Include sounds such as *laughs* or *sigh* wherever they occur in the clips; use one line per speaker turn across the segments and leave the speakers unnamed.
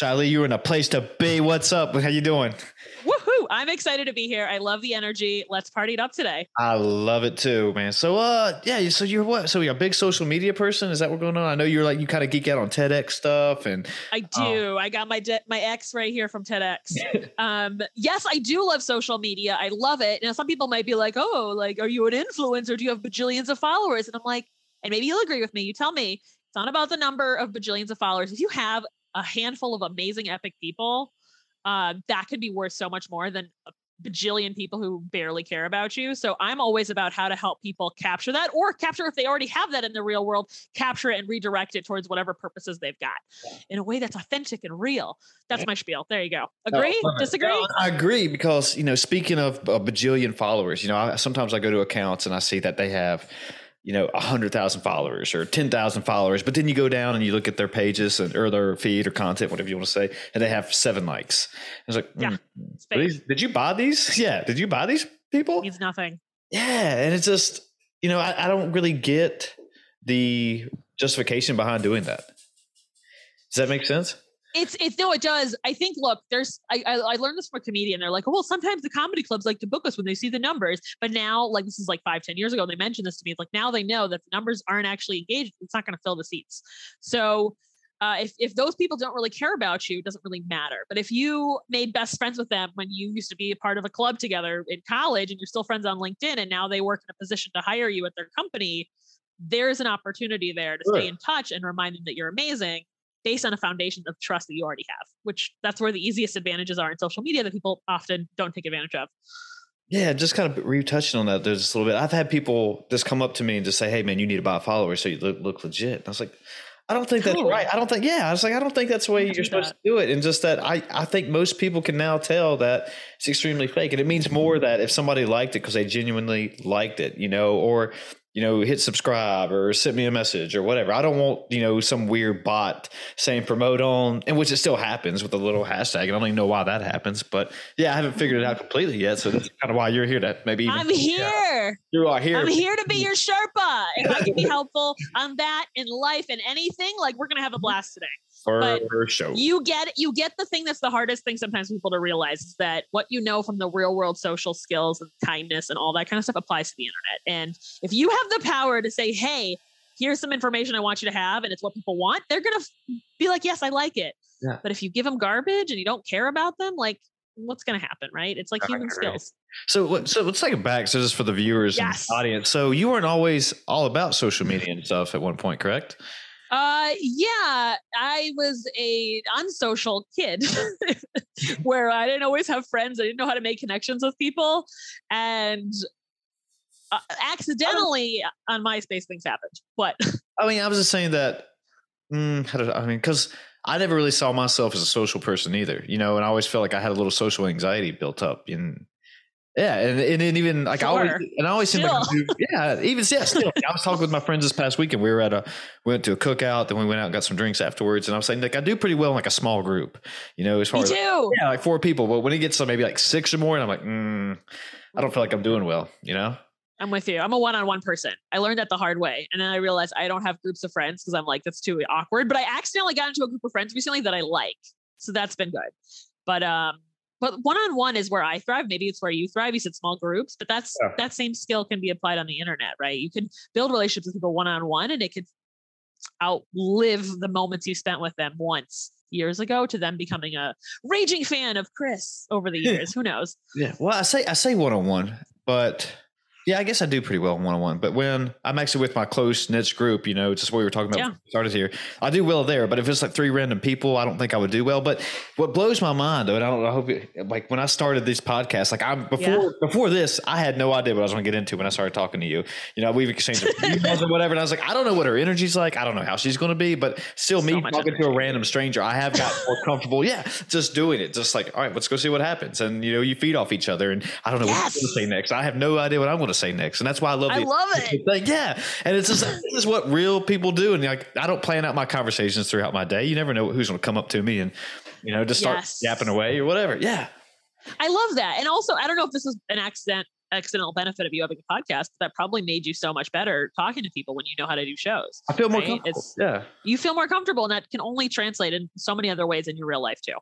Shiley, you're in a place to be. What's up? How you doing?
Woohoo! I'm excited to be here. I love the energy. Let's party it up today.
I love it too, man. So, uh, yeah. So you're what? So you're a big social media person? Is that what's going on? I know you're like you kind of geek out on TEDx stuff, and
I do. I got my de- my ex right here from TEDx. *laughs* um, yes, I do love social media. I love it. Now, some people might be like, "Oh, like, are you an influencer? Do you have bajillions of followers?" And I'm like, and maybe you'll agree with me. You tell me. It's not about the number of bajillions of followers. If you have a handful of amazing epic people uh, that could be worth so much more than a bajillion people who barely care about you. So i'm always about how to help people capture that or capture if they already have that in the real world capture it and redirect it towards whatever purposes they've got in a way that's authentic and real. That's my spiel. There you go. Agree?
Oh,
disagree?
no, I agree because you know, speaking of a bajillion followers, you know, I, sometimes I go to accounts and I see that they have, you know, a hundred thousand followers or ten thousand followers, but then you go down and you look at their pages and or their feed or content, whatever you want to say, and they have seven likes. It's like,
Yeah,
mm,
fake.
these- did you buy these? *laughs* Yeah, did you buy these people?
means nothing
Yeah, and it's just you know I, I don't really get the justification behind doing that. Does that make sense?
It's it's no, it does. I think. Look, there's. I, I I learned this from a comedian. They're like, well, sometimes the comedy clubs like to book us when they see the numbers, but now, like this is like five, ten years ago, they mentioned this to me. It's like now they know that the numbers aren't actually engaged. It's not going to fill the seats. So. Uh, if, if those people don't really care about you, it doesn't really matter. But if you made best friends with them when you used to be a part of a club together in college and you're still friends on LinkedIn and now they work in a position to hire you at their company, there's an opportunity there to stay in touch and remind them that you're amazing based on a foundation of trust that you already have, which that's where the easiest advantages are in social media that people often don't take advantage of.
Yeah, just kind of retouching on that there just a little bit. I've had people just come up to me and just say, "Hey, man, you need to buy followers so you look, look legit." And I was like, "I don't think that's right. I don't think. Yeah, I was like, I don't think that's the way you're supposed
that.
to do it." And just that, I I think most people can now tell that it's extremely fake, and it means more that if somebody liked it because they genuinely liked it, you know, or you know, hit subscribe or send me a message or whatever. I don't want, you know, some weird bot saying promote on, and which it still happens with a little hashtag. And I don't even know why that happens, but yeah, I haven't figured it out completely yet. So that's kind of why you're here to maybe even,
I'm here.
you are here.
I'm here to be your Sherpa. If I can be helpful on that in life and anything, like we're gonna have a blast today.
For
but
show.
You get you get the thing that's the hardest thing sometimes people to realize is that what you know from the real world social skills and kindness and all that kind of stuff applies to the internet. And if you have the power to say, "Hey, here's some information I want you to have," and it's what people want, they're gonna f- be like, "Yes, I like it."
Yeah.
But if you give them garbage and you don't care about them, like what's gonna happen, right? It's like human
right.
skills.
So, let- so let's take it back. So, just for the viewers
Yes.
and audience. So, you weren't always all about social mm-hmm. media and stuff at one point, correct?
Uh yeah, I was a unsocial kid *laughs* where I didn't always have friends. I didn't know how to make connections with people and uh, accidentally on MySpace things happened. But *laughs*
I mean, I was just saying that. Mm, did I mean? Because I never really saw myself as a social person either, you know, and I always felt like I had a little social anxiety built up. And yeah, and, and, and even like I always, and I always seem like, yeah, even yeah, still. I was talking with my friends this past weekend. We were at a, we went to a cookout, then we went out and got some drinks afterwards. And I was saying, like, I do pretty well in like a small group, you know, as far
me
as
too.
yeah, like four people. But when it gets to maybe like six or more, and I'm like, mm, I don't feel like I'm doing well, you know?
I'm with you. I'm a one-on-one person. I learned that the hard way. And then I realized I don't have groups of friends because I'm like, that's too awkward. But I accidentally got into a group of friends recently that I like. So that's been good. But um, but one-on-one is where I thrive. Maybe it's where you thrive. You said small groups, but that's
Yeah.
that same skill can be applied on the internet, right? You can build relationships with people one-on-one and it could outlive the moments you spent with them once years ago to them becoming a raging fan of Chris over the *laughs* years. Who knows?
Yeah. Well, I say I say one on one, but Yeah, I guess I do pretty well one on one. But when I'm actually with my close niche group, you know, it's just what we were talking about
Yeah.
started here, I do well there. But if it's like three random people, I don't think I would do well. But what blows my mind, though, and I don't I hope it, like when I started this podcast, like I'm before
Yeah.
before this, I had no idea what I was going to get into when I started talking to you. You know, we've exchanged emails or whatever, and I was like, I don't know what her energy's like. I don't know how she's going to be, but still,
So
me talking to a random stranger, I have got more comfortable. Yeah, just doing it, just like all right, let's go see what happens, and you know, you feed off each other, and I don't know what I'm
Yes.
going to say next. I have no idea what I'm going to say next, and that's why I love. It.
I
the-
love it.
yeah, and it's just this is what real people do, and like I don't plan out my conversations throughout my day. You never know who's going to come up to me and you know just start
Yes.
yapping away or whatever. Yeah,
I love that. And also, I don't know if this is an accident accidental benefit of you having a podcast, that probably made you so much better talking to people when you know how to do shows.
I feel more
Right?
comfortable.
It's-
yeah,
You feel more comfortable, and that can only translate in so many other ways in your real life too.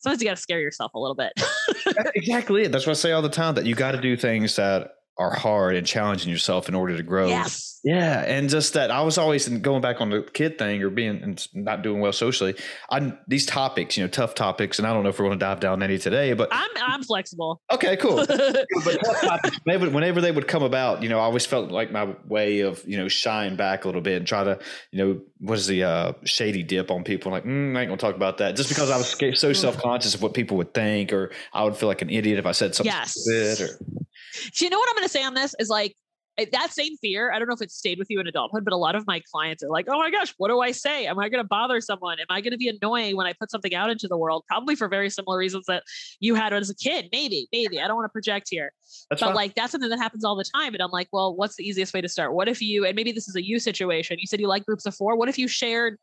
Sometimes you got to scare yourself a little bit. *laughs*
Exactly. That's what I say all the time. That you got to do things that are hard and challenging yourself in order to grow.
yes.
Yeah, and just that I was always going back on the kid thing or being and not doing well socially. I these topics, you know, tough topics, and I don't know if we're going to dive down any today, but
I'm I'm flexible.
okay, cool. *laughs* but topics, whenever, whenever they would come about, you know, I always felt like my way of, you know, shine back a little bit and try to, you know, what is the uh, shady dip on people? Like, mm, I ain't gonna talk about that. Just because I was so self conscious of what people would think, or I would feel like an idiot if I said something
Yes.
Or
So you know what I'm going to say on this is like eh, that same fear. I don't know if it stayed with you in adulthood, but a lot of my clients are like, "Oh my gosh, what do I say? Am I going to bother someone? Am I going to be annoying when I put something out into the world?" Probably for very similar reasons that you had as a kid. Maybe, maybe I don't want to project here,
that's
but
fine.
like that's something that happens all the time. And I'm like, well, what's the easiest way to start? What if you and maybe this is a you situation? You said you like groups of four. What if you shared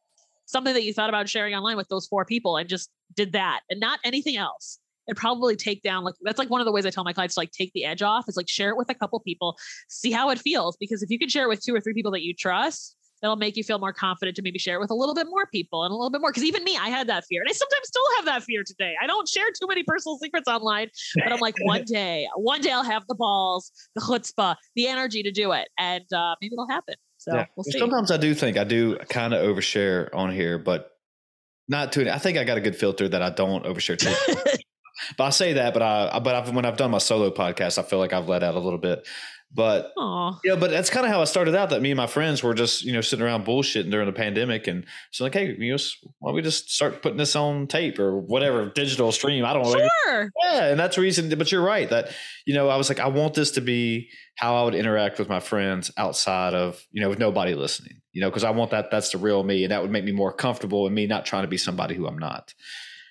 something that you thought about sharing online with those four people and just did that and not anything else? And probably take down like that's like one of the ways I tell my clients to like take the edge off is like share it with a couple people, see how it feels. Because if you can share it with two or three people that you trust, that'll make you feel more confident to maybe share it with a little bit more people and a little bit more. Because even me, I had that fear, and I sometimes still have that fear today. I don't share too many personal secrets online, but I'm like, one *laughs* day, one day I'll have the balls, the chutzpah, the energy to do it, and uh, maybe it'll happen. So
Yeah.
we'll see.
Sometimes I do think I do kind of overshare on here, but not too. I think I got a good filter that I don't overshare too. *laughs* but I say that, but I, but I've, when I've done my solo podcast, I feel like I've let out a little bit. But
Aw.
yeah, but that's kind of how I started out. That me and my friends were just you know sitting around bullshitting during the pandemic, and so like, hey, you know, why don't we just start putting this on tape or whatever digital stream? I don't know.
Sure.
Yeah, and that's the reason. But you're right that you know I was like, I want this to be how I would interact with my friends outside of you know with nobody listening. You know, because I want that. That's the real me, and that would make me more comfortable in me not trying to be somebody who I'm not.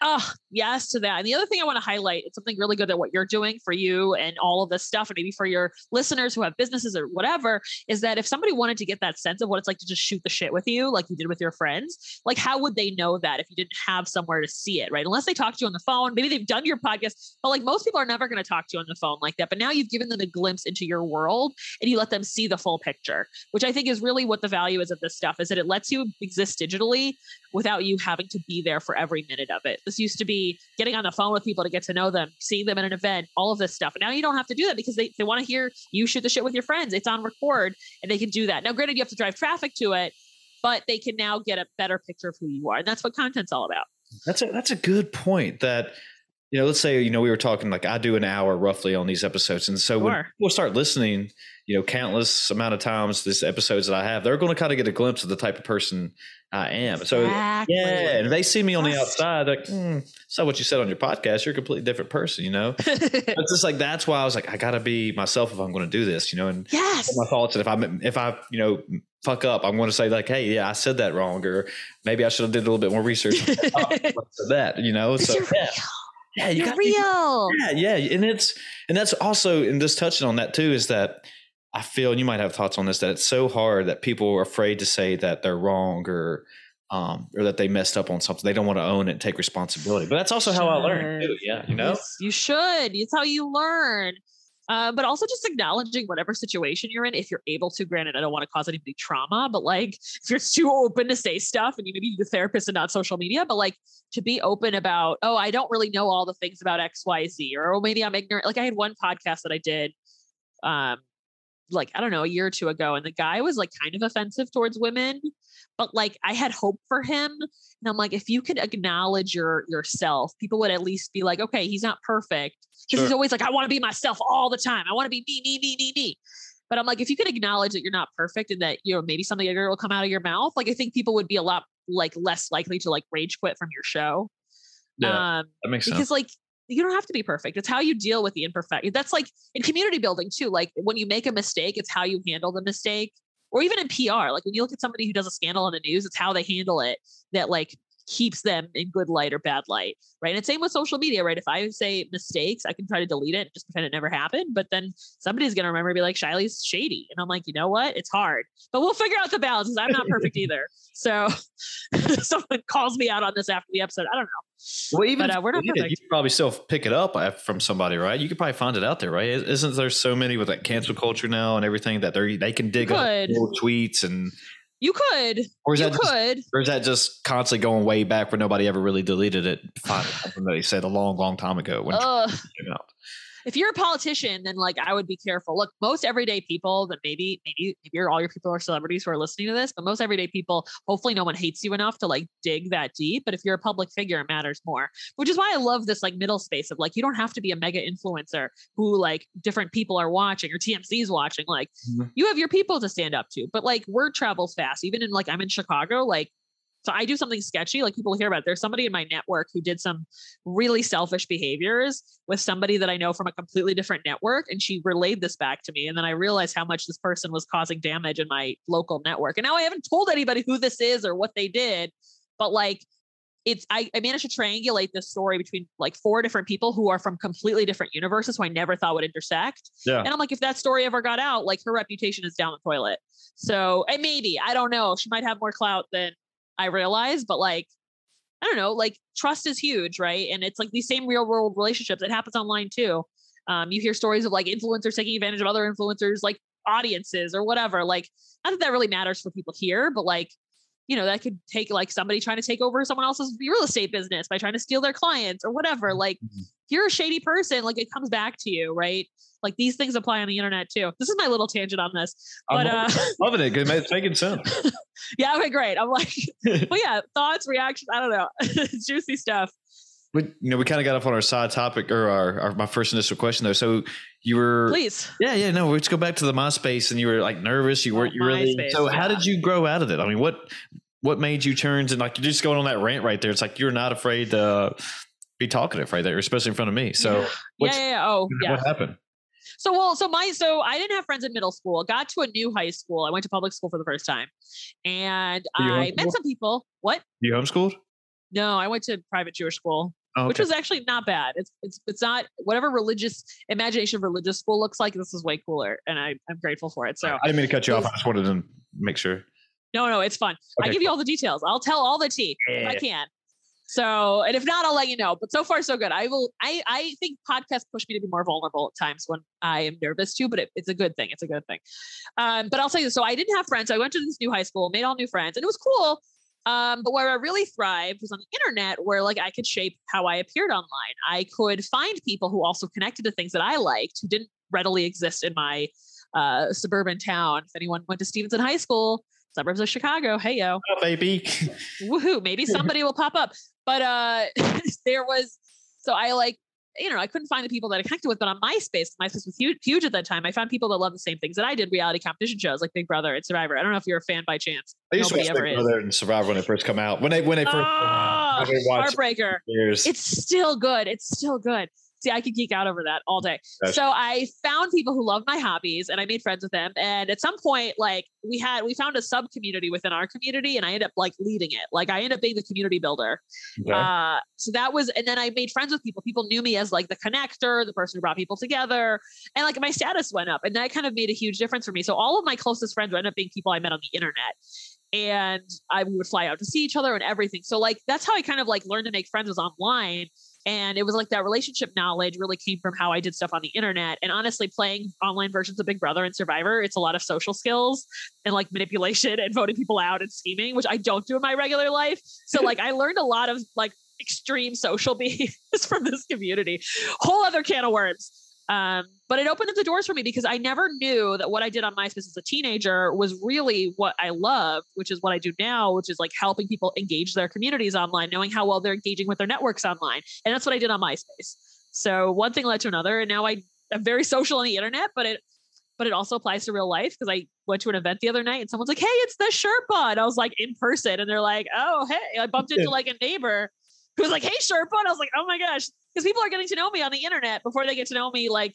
Oh, yes to that. And the other thing I want to highlight, it's something really good that what you're doing for you and all of this stuff, and maybe for your listeners who have businesses or whatever, is that if somebody wanted to get that sense of what it's like to just shoot the shit with you, like you did with your friends, like how would they know that if you didn't have somewhere to see it, right? Unless they talk to you on the phone, maybe they've done your podcast, but like most people are never going to talk to you on the phone like that. But now you've given them a glimpse into your world and you let them see the full picture, which I think is really what the value is of this stuff, is that it lets you exist digitally without you having to be there for every minute of it. This used to be getting on the phone with people to get to know them, seeing them at an event, all of this stuff. Now you don't have to do that because they, they want to hear you shoot the shit with your friends. It's on record and they can do that. Now, granted, you have to drive traffic to it, but they can now get a better picture of who you are. And that's what content's all about.
That's a that's a good point. That you know, let's say you know we were talking like I do an hour roughly on these episodes, and so when
Sure.
people start listening, you know, countless amount of times these episodes that I have, they're going to kind of get a glimpse of the type of person I am. So yeah, and they see me on the outside, like, hmm, it's not what you said on your podcast. You're a completely different person, you know. *laughs* It's just like that's why I was like, I got to be myself if I'm going to do this, you know, and
yes.
my thoughts. And if I'm if I you know fuck up, I'm going to say like, hey, yeah, I said that wrong, or maybe I should have did a little bit more research *laughs* that, you know. So yeah, yeah, you got
real.
yeah, yeah, and it's and that's also and just touching on that too is that I feel and you might have thoughts on this that it's so hard that people are afraid to say that they're wrong or um or that they messed up on something. They don't want to own it and take responsibility. But that's also how I learned too. Yeah, you know.
Yes, you should. It's how you learn. Uh, but also just acknowledging whatever situation you're in, if you're able to. Granted, I don't want to cause anybody trauma, but like *laughs* if you're too open to say stuff and you maybe need a therapist and not social media, but like to be open about, oh, I don't really know all the things about X, Y, Z, or oh, maybe I'm ignorant. Like I had one podcast that I did, um, like I don't know, a year or two ago, and the guy was like kind of offensive towards women, but like I had hope for him. And I'm like, if you could acknowledge your yourself, people would at least be like, okay, he's not perfect. Because he's always like, I want to be myself all the time. I want to be me, me, me, me, me. But I'm like, if you could acknowledge that you're not perfect and that you know maybe something bigger will come out of your mouth, like I think people would be a lot like less likely to like rage quit from your show.
Yeah,
um,
that makes sense.
because like you don't have to be perfect. It's how you deal with the imperfect. That's like in community building too. Like when you make a mistake, it's how you handle the mistake. Or even in PR, like when you look at somebody who does a scandal on the news, it's how they handle it that like keeps them in good light or bad light, right? And same with social media, right? If I say mistakes, I can try to delete it and just pretend it never happened, but then somebody's gonna remember and be like, Shiley's shady, and I'm like, you know what? It's hard, but we'll figure out the balance. Because I'm not perfect *laughs* either. So *laughs* someone calls me out on this after the episode. I don't know.
Well, even
But, uh, we're not perfect.
You could probably still pick it up from somebody, right? You could probably find it out there, right? Isn't there so many with that cancel culture now and everything that they they can dig up old tweets and
You could,
or is
you
that just,
could.
or is that just constantly going way back where nobody ever really deleted it? Find *laughs* something that they said a long, long time ago when it came out.
If you're a politician, then like I would be careful. Look, most everyday people that maybe, maybe, maybe you're, all your people are celebrities who are listening to this, but most everyday people, hopefully no one hates you enough to like dig that deep. But if you're a public figure, it matters more, which is why I love this like middle space of like, you don't have to be a mega influencer who like different people are watching or TMZ's watching. Like
Mhm.
you have your people to stand up to, but like word travels fast. Even in like, I'm in Chicago, like, so I do something sketchy, like people hear about. It. There's somebody in my network who did some really selfish behaviors with somebody that I know from a completely different network. And she relayed this back to me. And then I realized how much this person was causing damage in my local network. And now I haven't told anybody who this is or what they did. But like, it's I, I managed to triangulate this story between like four different people who are from completely different universes who I never thought would intersect.
Yeah.
And I'm like, if that story ever got out, like her reputation is down the toilet. So and maybe, I don't know. She might have more clout than I realize, but like I don't know, like trust is huge, right? And it's like these same real world relationships. It happens online too. Um, you hear stories of like influencers taking advantage of other influencers, like audiences or whatever. Like, not that that really matters for people here, but like, you know, that could take like somebody trying to take over someone else's real estate business by trying to steal their clients or whatever. Like,
Mhm.
you're a shady person, like it comes back to you, right? Like these things apply on the internet too. This is my little tangent on this, but
I'm
uh, *laughs*
loving it. Good, It's making sense.
yeah, okay, great. I'm like, *laughs* *laughs* but yeah, thoughts, reactions. I don't know, juicy stuff.
We, you know, we kind of got off on our side topic or our, our my first initial question though. So you were,
Please.
yeah, yeah, no. Let's go back to the MySpace, and you were like nervous. You
Oh,
weren't. you really.
MySpace,
so how did you grow out of it? I mean, what what made you turn and like you're just going on that rant right there? It's like you're not afraid to be talkative right there, especially in front of me. So
yeah, yeah, yeah. Oh, yeah.
what happened?
So well, so my so I didn't have friends in middle school. Got to a new high school. I went to public school for the first time, and I met some people. What?
You homeschooled?
No, I went to private Jewish school,
Oh,
which was actually not bad. It's it's it's not whatever religious imagination of religious school looks like. This is way cooler, and I I'm grateful for it. So
I didn't mean to cut you off. I just wanted to make sure.
No, no, it's fun. I
Okay,
give you all the details. I'll tell all the tea if I can. So, and if not, I'll let you know. But so far, so good. I will. I I think podcasts push me to be more vulnerable at times when I am nervous too. But it, it's a good thing. It's a good thing. Um, but I'll tell you. So I didn't have friends. So I went to this new high school, made all new friends, and it was cool. Um, but where I really thrived was on the internet, where like I could shape how I appeared online. I could find people who also connected to things that I liked, who didn't readily exist in my uh, suburban town. If anyone went to Stevenson High School, suburbs of Chicago, hey yo,
Oh, baby. *laughs*
woohoo maybe somebody will pop up. But uh *laughs* there was so i like you know i couldn't find the people that i connected with but on myspace myspace was huge, huge at that time i found people that love the same things that i did reality competition shows like big brother and survivor. I don't know if you're a fan by chance.
I used
Nobody
to watch
ever
Big
is.
Brother and Survivor when they first come out. When they when they first when
heartbreaker. it's still good. It's still good see i could geek out over that all day
Gotcha.
so i found people who love my hobbies and i made friends with them and at some point like we had we found a sub community within our community and i ended up like leading it like i ended up being the community builder
Okay.
Uh, so that was, and then I made friends with people. People knew me as like the connector, the person who brought people together, and like my status went up, and that kind of made a huge difference for me. So all of my closest friends ended up being people I met on the internet, and I we would fly out to see each other and everything. So like that's how I kind of like learned to make friends was online. And it was like that relationship knowledge really came from how I did stuff on the internet. And honestly, playing online versions of Big Brother and Survivor, it's a lot of social skills and like manipulation and voting people out and scheming, which I don't do in my regular life. So *laughs* like I learned a lot of like extreme social *laughs* behaviors from this community. Whole other can of worms. Um, but it opened up the doors for me because I never knew that what I did on MySpace as a teenager was really what I loved, which is what I do now, which is like helping people engage their communities online, knowing how well they're engaging with their networks online. And that's what I did on MySpace. So one thing led to another. And now I, I'm very social on the internet, but it but it also applies to real life because I went to an event the other night and someone's like, "Hey, it's the Sherpa," and I was like in person, and they're like, "Oh, hey," I bumped into like a neighbor *laughs* who was like, "Hey, Sherpa," and I was like, "Oh my gosh," because people are getting to know me on the internet before they get to know me like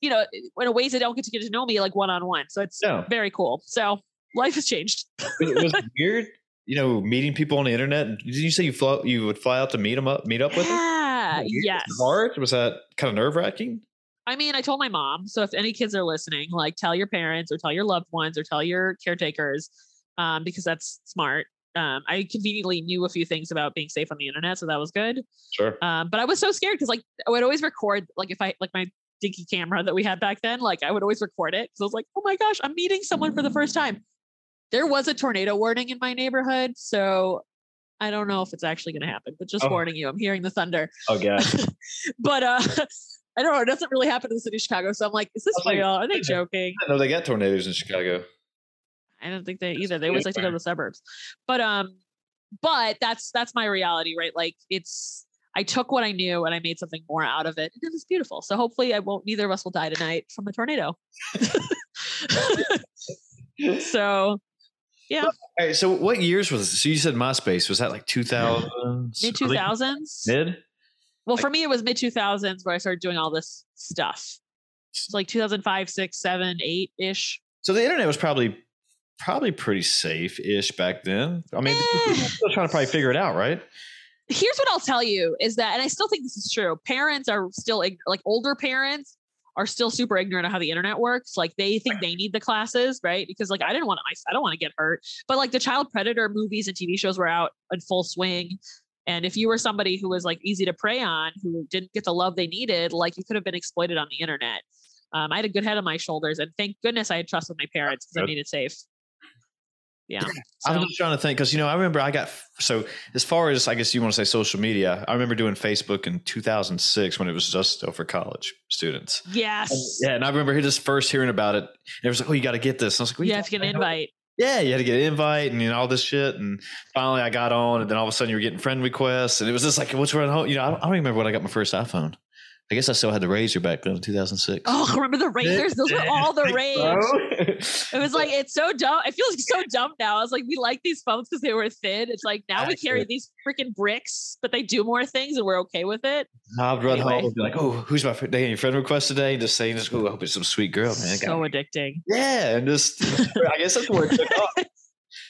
you know in a ways they don't get to get to know me like one on one. So it's
Yeah.
very cool. So life has changed. *laughs*
it was weird, you know, meeting people on the internet. Did you say you fly, you would fly out to meet them up, meet up with them?
Yeah.
Was
Yes.
Hard? Was that kind of nerve wracking?
I mean, I told my mom. So if any kids are listening, like tell your parents or tell your loved ones or tell your caretakers, um, because that's smart. Um, I conveniently knew a few things about being safe on the internet, so that was good.
Sure.
Um, but I was so scared because like I would always record, like if I like my dinky camera that we had back then, like I would always record it. So I was like, oh my gosh, I'm meeting someone for the first time. There was a tornado warning in my neighborhood, so I don't know if it's actually going to happen. But just
Oh.
warning you, I'm hearing the thunder
Oh god. *laughs*
but uh *laughs* I don't know. It doesn't really happen in the city of Chicago. So I'm like, is this
was like,
real? Are they joking? *laughs*
I know they got tornadoes in Chicago.
I don't think they either. They always like to go to the suburbs. But um, but that's that's my reality, right? Like it's I took what I knew and I made something more out of it. And it was beautiful. So hopefully I won't neither of us will die tonight from a tornado. *laughs* so yeah.
All right. So what years was this? So you said MySpace. Was that like 2000?
mid two thousands.
Mid?
Well, for me it was mid two thousands where I started doing all this stuff. It's like 2005, six, seven, eight ish.
So the internet was probably probably pretty safe ish back then. I mean,
Eh.
still trying to probably figure it out, right?
here's what I'll tell you is that, and I still think this is true. Parents are still like older parents are still super ignorant of how the internet works. Like they think they need the classes, right? Because like I didn't want to, I don't want to get hurt. But like the child predator movies and TV shows were out in full swing. And if you were somebody who was like easy to prey on, who didn't get the love they needed, like you could have been exploited on the internet. Um, I had a good head on my shoulders, and thank goodness I had trust with my parents because I made it safe. Yeah.
I'm just trying to think because you know I remember I got so as far as I guess you want to say social media. I remember doing Facebook in 2006 when it was just still for college students.
yes.
Yeah, and I remember just first hearing about it. And it was like, oh, you got to get this. And I was like, well,
You have to get an invite.
Yeah, you had to get an invite and you know all this shit. And finally, I got on, and then all of a sudden, you were getting friend requests, and it was just like, what's wrong? home? You know, I don't, I don't remember when I got my first iPhone. I guess I still had the Razr back then in 2006.
Oh, *laughs* remember the Razrs? Those were all the *laughs* rage. It was *laughs* like it's so dumb. I feel like so dumb now. I was like, we like these phones because they were thin. It's like now we carry these freaking bricks, but they do more things and we're okay with it.
I'd run
Anyway.
home and be like, oh, who's my friend? They got any friend request today? And just saying, just, oh, I hope it's some sweet girl, man.
so addicting.
yeah, and just I guess that's where it took off.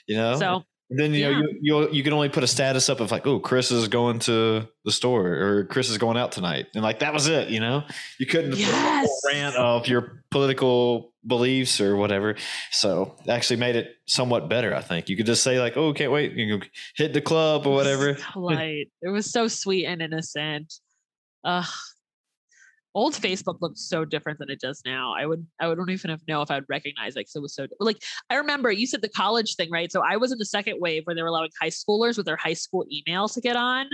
You know,
So
And then you know
Yeah.
you you you can only put a status up of like, oh, Chris is going to the store or Chris is going out tonight, and like that was it. You know, you couldn't
Yes.
rant of your political beliefs or whatever. So actually made it somewhat better. I think you could just say like, oh, can't wait, you can hit the club or whatever.
so light. It was so sweet and innocent. Ugh. Old Facebook looked so different than it does now. I would I would don't even have know if I'd recognize it because it was so like I remember you said the college thing, right? So I was in the second wave where they were allowing high schoolers with their high school email to get on.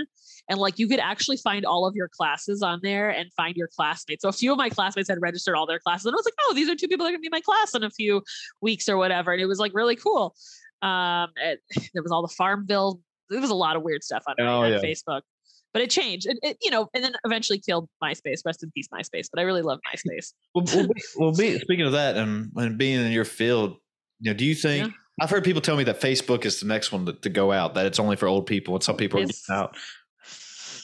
And like you could actually find all of your classes on there and find your classmates. So a few of my classmates had registered all their classes. And I was like, oh, these are two people that are gonna be in my class in a few weeks or whatever. And it was like really cool. Um it, *laughs* there was all the Farmville, there was a lot of weird stuff on,
Oh,
on
yeah.
Facebook. But it changed. It, it, you know, and then eventually killed MySpace. Rest in peace, MySpace. But I really love MySpace. *laughs*
Well, well, be, well be, speaking of that, and, and being in your field, you know, do you think?
Yeah.
I've heard people tell me that Facebook is the next one to, to go out. That it's only for old people, and some people are
It's-
getting out.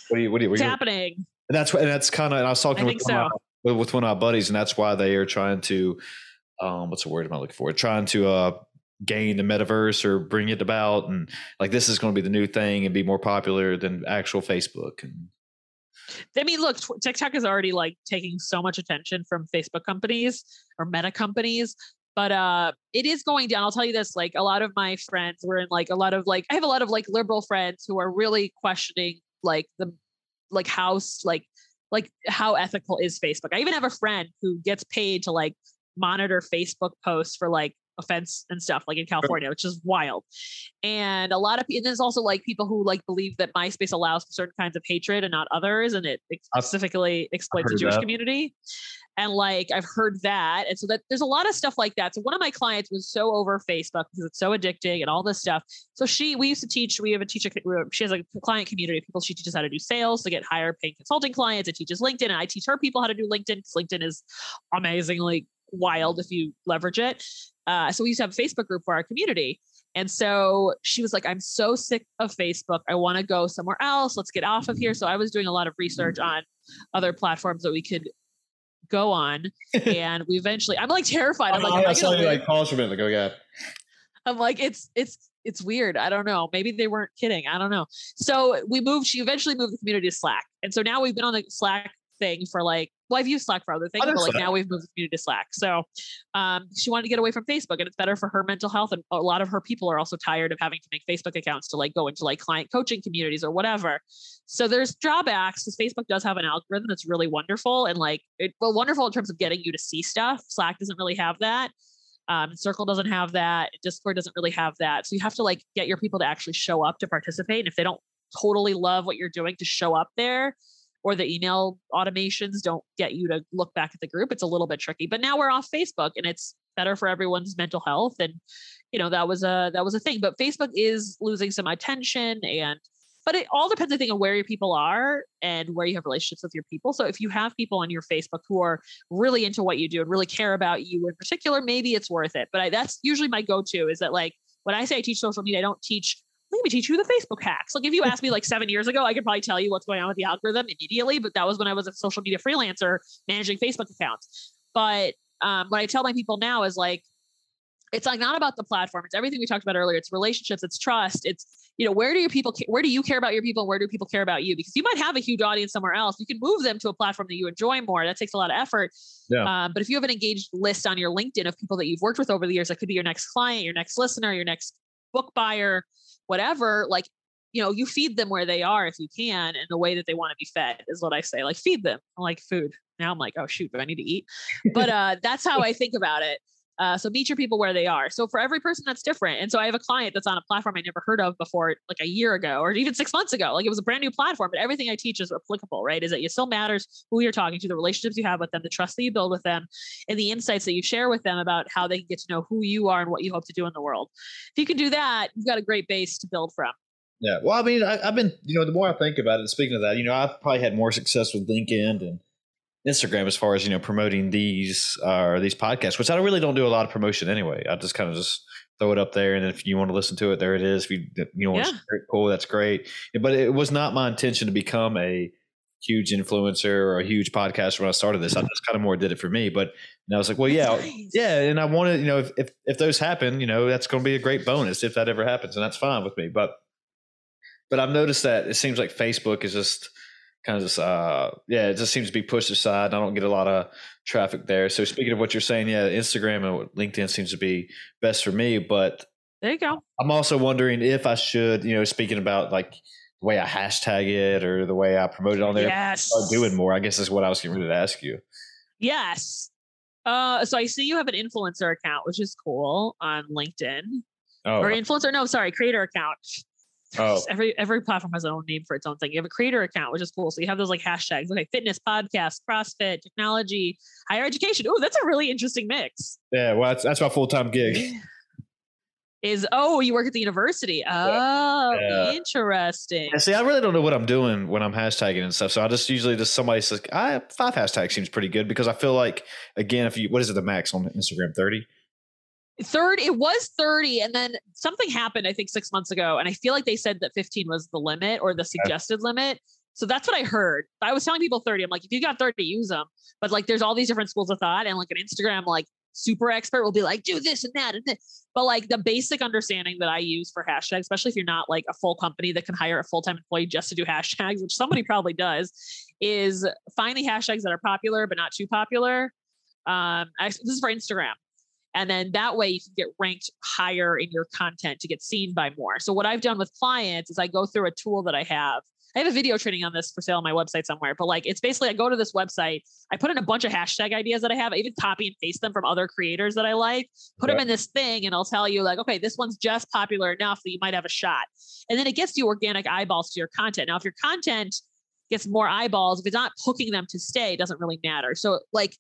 What do you? What do you? What you
happening.
and that's. And that's kind of. And I was talking
I
with one of
so.
my- with one of my buddies, and that's why they are trying to. Um, what's the word am I looking for? Trying to uh gain the metaverse or bring it about, and like this is going to be the new thing and be more popular than actual Facebook. And
I mean, look, TikTok is already like taking so much attention from Facebook companies or meta companies, but uh it is going down. I'll tell you this, like a lot of my friends were in like a lot of like I have a lot of like liberal friends who are really questioning like the like how like like how ethical is Facebook. I even have a friend who gets paid to like monitor Facebook posts for like offense and stuff like in California, which is wild. And a lot of people, and there's also like people who like believe that MySpace allows for certain kinds of hatred and not others, and it specifically exploits the Jewish
that.
community. And like I've heard that, and so that there's a lot of stuff like that. So one of my clients was so over Facebook because it's so addicting and all this stuff. So she, we used to teach. We have a teacher. She has a client community of people. She teaches how to do sales to get higher paying consulting clients. It teaches LinkedIn, and I teach her people how to do LinkedIn because LinkedIn is amazingly wild if you leverage it. Uh, so we used to have a Facebook group for our community. And so she was like, I'm so sick of Facebook. I want to go somewhere else. Let's get off of here. So I was doing a lot of research on other platforms that we could go on. *laughs* and we eventually, I'm like terrified. I'm like,
I saw you like for a minute. Like, oh.
I'm like, it's, it's, it's weird. I don't know. Maybe they weren't kidding. I don't know. So we moved, she eventually moved the community to Slack. And so now we've been on the Slack thing for like well, I've used Slack for other things, but like Slack. now we've moved the community to Slack. So um, she wanted to get away from Facebook and it's better for her mental health. And a lot of her people are also tired of having to make Facebook accounts to like go into like client coaching communities or whatever. So there's drawbacks because Facebook does have an algorithm that's really wonderful and like it, well, wonderful in terms of getting you to see stuff. Slack doesn't really have that. Um, Circle doesn't have that. Discord doesn't really have that. So you have to like get your people to actually show up to participate. And if they don't totally love what you're doing to show up there, or the email automations don't get you to look back at the group, it's a little bit tricky. But now we're off Facebook and it's better for everyone's mental health. And you know, that was a that was a thing. But Facebook is losing some attention and but it all depends, I think, on where your people are and where you have relationships with your people. So if you have people on your Facebook who are really into what you do and really care about you in particular, maybe it's worth it. But I, that's usually my go-to is that like when I say I teach social media, I don't teach let me teach you the Facebook hacks. Like if you asked me like seven years ago, I could probably tell you what's going on with the algorithm immediately. But that was when I was a social media freelancer managing Facebook accounts. But um, what I tell my people now is like, it's like not about the platform. It's everything we talked about earlier. It's relationships. It's trust. It's you know where do your people where do you care about your people and where do people care about you? Because you might have a huge audience somewhere else. You can move them to a platform that you enjoy more. That takes a lot of effort. Yeah. Um, but if you have an engaged list on your LinkedIn of people that you've worked with over the years, that could be your next client, your next listener, your next book buyer, whatever, like, you know, you feed them where they are if you can in the way that they want to be fed, is what I say. Like, feed them like food. Now I'm like, oh, shoot, do I need to eat? But *laughs* uh, that's how I think about it. Uh, so meet your people where they are. So for every person, that's different. And so I have a client that's on a platform I never heard of before, like a year ago or even six months ago. Like it was a brand new platform, but everything I teach is applicable, right? Is that it still matters who you're talking to, the relationships you have with them, the trust that you build with them, and the insights that you share with them about how they can get to know who you are and what you hope to do in the world. If you can do that, you've got a great base to build from.
Yeah. Well, I mean, I, have been, you know, the more I think about it, speaking of that, you know, I've probably had more success with LinkedIn and Instagram as far as you know promoting these uh, or these podcasts, which I really don't do a lot of promotion anyway. I just kind of just throw it up there, and if you want to listen to it, there it is. If you you know, yeah. cool, that's great. But it was not my intention to become a huge influencer or a huge podcaster when I started this. I just kind of more did it for me. But and I was like, well, yeah, nice. yeah, and I wanted, you know, if, if if those happen, you know, that's going to be a great bonus if that ever happens, and that's fine with me. But but I've noticed that it seems like Facebook is just kind of just uh yeah it just seems to be pushed aside i don't get a lot of traffic there. So speaking of what you're saying yeah instagram and linkedin seems to be best for me but
there you go.
I'm also wondering if i should you know speaking about like the way i hashtag it or the way i promote it on there
yes
start doing more i guess is what i was getting ready to ask you.
Yes. Uh so i see you have an influencer account which is cool on linkedin. Oh. or influencer no sorry creator account *laughs* Oh. Every every platform has its own name for its own thing. You have a creator account, which is cool. So you have those like hashtags, okay, fitness, podcast, CrossFit, technology, higher education. Oh, that's a really interesting mix.
Yeah, well, that's, that's my full time gig.
Is oh, you work at the university? Oh, yeah. interesting.
Yeah, see, I really don't know what I'm doing when I'm hashtagging and stuff. So I just usually just somebody says, "I five hashtags seems pretty good," because I feel like again, if you what is it the max on Instagram thirty?
Third it was 30 and then something happened i think six months ago and i feel like they said that 15 was the limit or the suggested limit. So that's what i heard. I was telling people 30 i'm like if you got 30 use them but like there's all these different schools of thought and like an instagram like super expert will be like do this and that and this but like the basic understanding that i use for hashtags especially if you're not like a full company that can hire a full-time employee just to do *laughs* hashtags which somebody probably does is find the hashtags that are popular but not too popular. Um I, this is for instagram and then that way you can get ranked higher in your content to get seen by more. So what I've done with clients is I go through a tool that I have. I have a video training on this for sale on my website somewhere, but like it's basically I go to this website, I put in a bunch of hashtag ideas that I have, I even copy and paste them from other creators that I like, put them in this thing, and I'll tell you, like, okay, this one's just popular enough that you might have a shot. And then it gets you organic eyeballs to your content. Now, if your content gets more eyeballs, if it's not hooking them to stay, it doesn't really matter. So like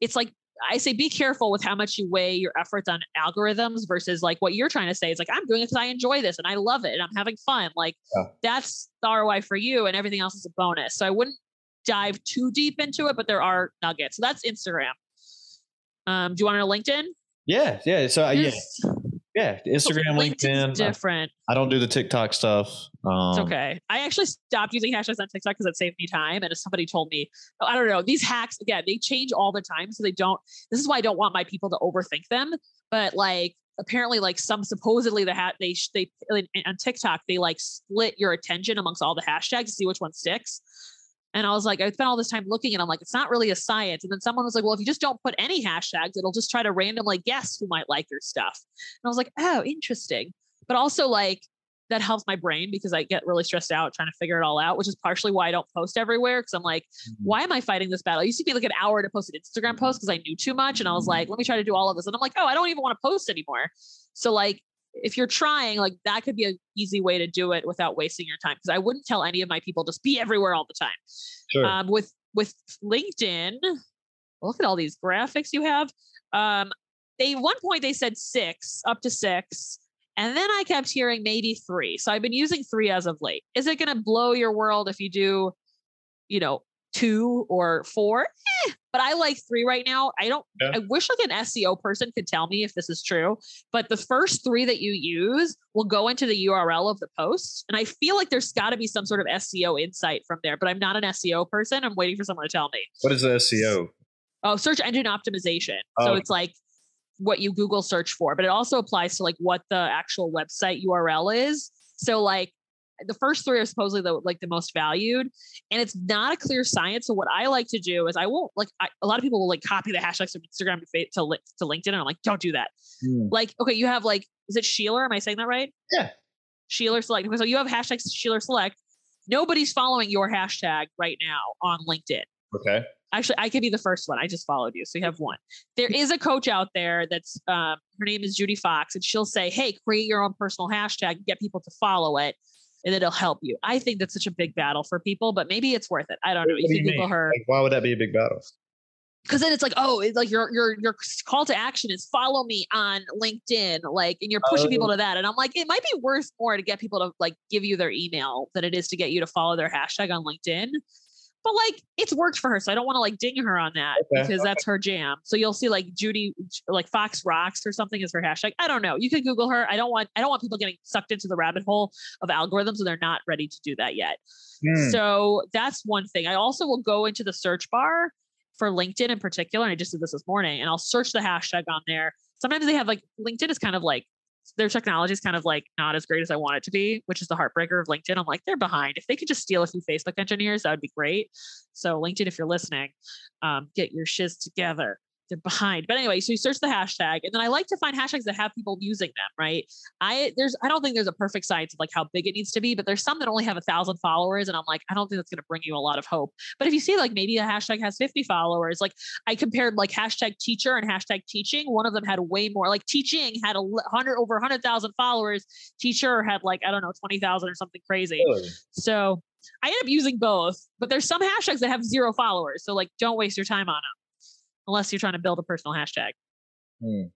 it's like I say be careful with how much you weigh your efforts on algorithms versus like what you're trying to say is like I'm doing it because I enjoy this and I love it and I'm having fun. Like yeah. that's the ROI for you and everything else is a bonus. So I wouldn't dive too deep into it, but there are nuggets. So that's Instagram. Um, do you want to know LinkedIn?
Yeah, yeah. So uh, yeah, yeah. Instagram, LinkedIn. I,
different.
I don't do the TikTok stuff. Um,
It's okay. I actually stopped using hashtags on TikTok because it saved me time. And if somebody told me, oh, I don't know, these hacks again, they change all the time. So they don't, this is why I don't want my people to overthink them. But like apparently, like some supposedly the hat they they on TikTok, they like split your attention amongst all the hashtags to see which one sticks. And I was like, I spent all this time looking and I'm like, it's not really a science. And then someone was like, well, if you just don't put any hashtags, it'll just try to randomly guess who might like your stuff. And I was like, oh, interesting. But also like that helps my brain because I get really stressed out trying to figure it all out, which is partially why I don't post everywhere. Cause I'm like, mm-hmm. why am I fighting this battle? It used to be like an hour to post an Instagram post because I knew too much. And I was mm-hmm. like, let me try to do all of this. And I'm like, oh, I don't even want to post anymore. So like if you're trying, like that could be an easy way to do it without wasting your time. Cause I wouldn't tell any of my people just be everywhere all the time.
Sure.
Um, with with LinkedIn, look at all these graphics you have. Um, they one point they said six, up to six, and then I kept hearing maybe three. So I've been using three as of late. Is it going to blow your world if you do, you know, two or four? Eh, but I like three right now. I don't.
Yeah.
I wish like an SEO person could tell me if this is true. But the first three that you use will go into the URL of the post, and I feel like there's got to be some sort of SEO insight from there. But I'm not an SEO person. I'm waiting for someone to tell me.
what is the SEO?
Oh, search engine optimization. So
Oh.
it's like what you Google search for, but it also applies to like what the actual website URL is. So like the first three are supposedly the like the most valued, and it's not a clear science. So what I like to do is I won't like I, a lot of people will like copy the hashtags from Instagram to to, to LinkedIn, and I'm like, don't do that.
Hmm.
Like, okay, you have like, is it Sheeler? Am I saying that right?
Yeah.
Sheeler Select. So you have hashtags Sheeler Select. Nobody's following your hashtag right now on LinkedIn
Okay.
actually i could be the first one i just followed you so you have one there is a coach out there that's um, her name is judy fox and she'll say hey create your own personal hashtag get people to follow it and it'll help you i think that's such a big battle for people but maybe it's worth it i don't know
What
you
do
can
you
google
mean?
her
Like, why would that be a big battle?
because then it's like oh it's like your your your call to action is follow me on linkedin like and you're pushing people
Oh.
to that and i'm like it might be worth more to get people to like give you their email than it is to get you to follow their hashtag on linkedin but like it's worked for her so i don't want to like ding her on that
Okay,
because that's her jam so you'll see like judy like fox rocks or something is her hashtag i don't know you can google her i don't want i don't want people getting sucked into the rabbit hole of algorithms and they're not ready to do that yet
Hmm.
so that's one thing. I also will go into the search bar for LinkedIn in particular. And I just did this this morning and I'll search the hashtag on there. Sometimes they have like LinkedIn is kind of like their technology is kind of like not as great as I want it to be, which is the heartbreaker of LinkedIn. I'm like, they're behind. If they could just steal a few Facebook engineers, that would be great. So LinkedIn, if you're listening, um, get your shiz together. They're behind. But anyway, so you search the hashtag, and then I like to find hashtags that have people using them, right? I there's I don't think there's a perfect science of like how big it needs to be, but there's some that only have a thousand followers, and I'm like, I don't think that's gonna bring you a lot of hope. But if you see like maybe a hashtag has 50 followers, like I compared like hashtag teacher and hashtag teaching. One of them had way more, like teaching had a hundred over a hundred thousand followers. Teacher had like, I don't know, 20,000 or something crazy.
Really?
So I end up using both, but there's some hashtags that have zero followers. So like, don't waste your time on them unless you're trying to build a personal hashtag.
Hmm.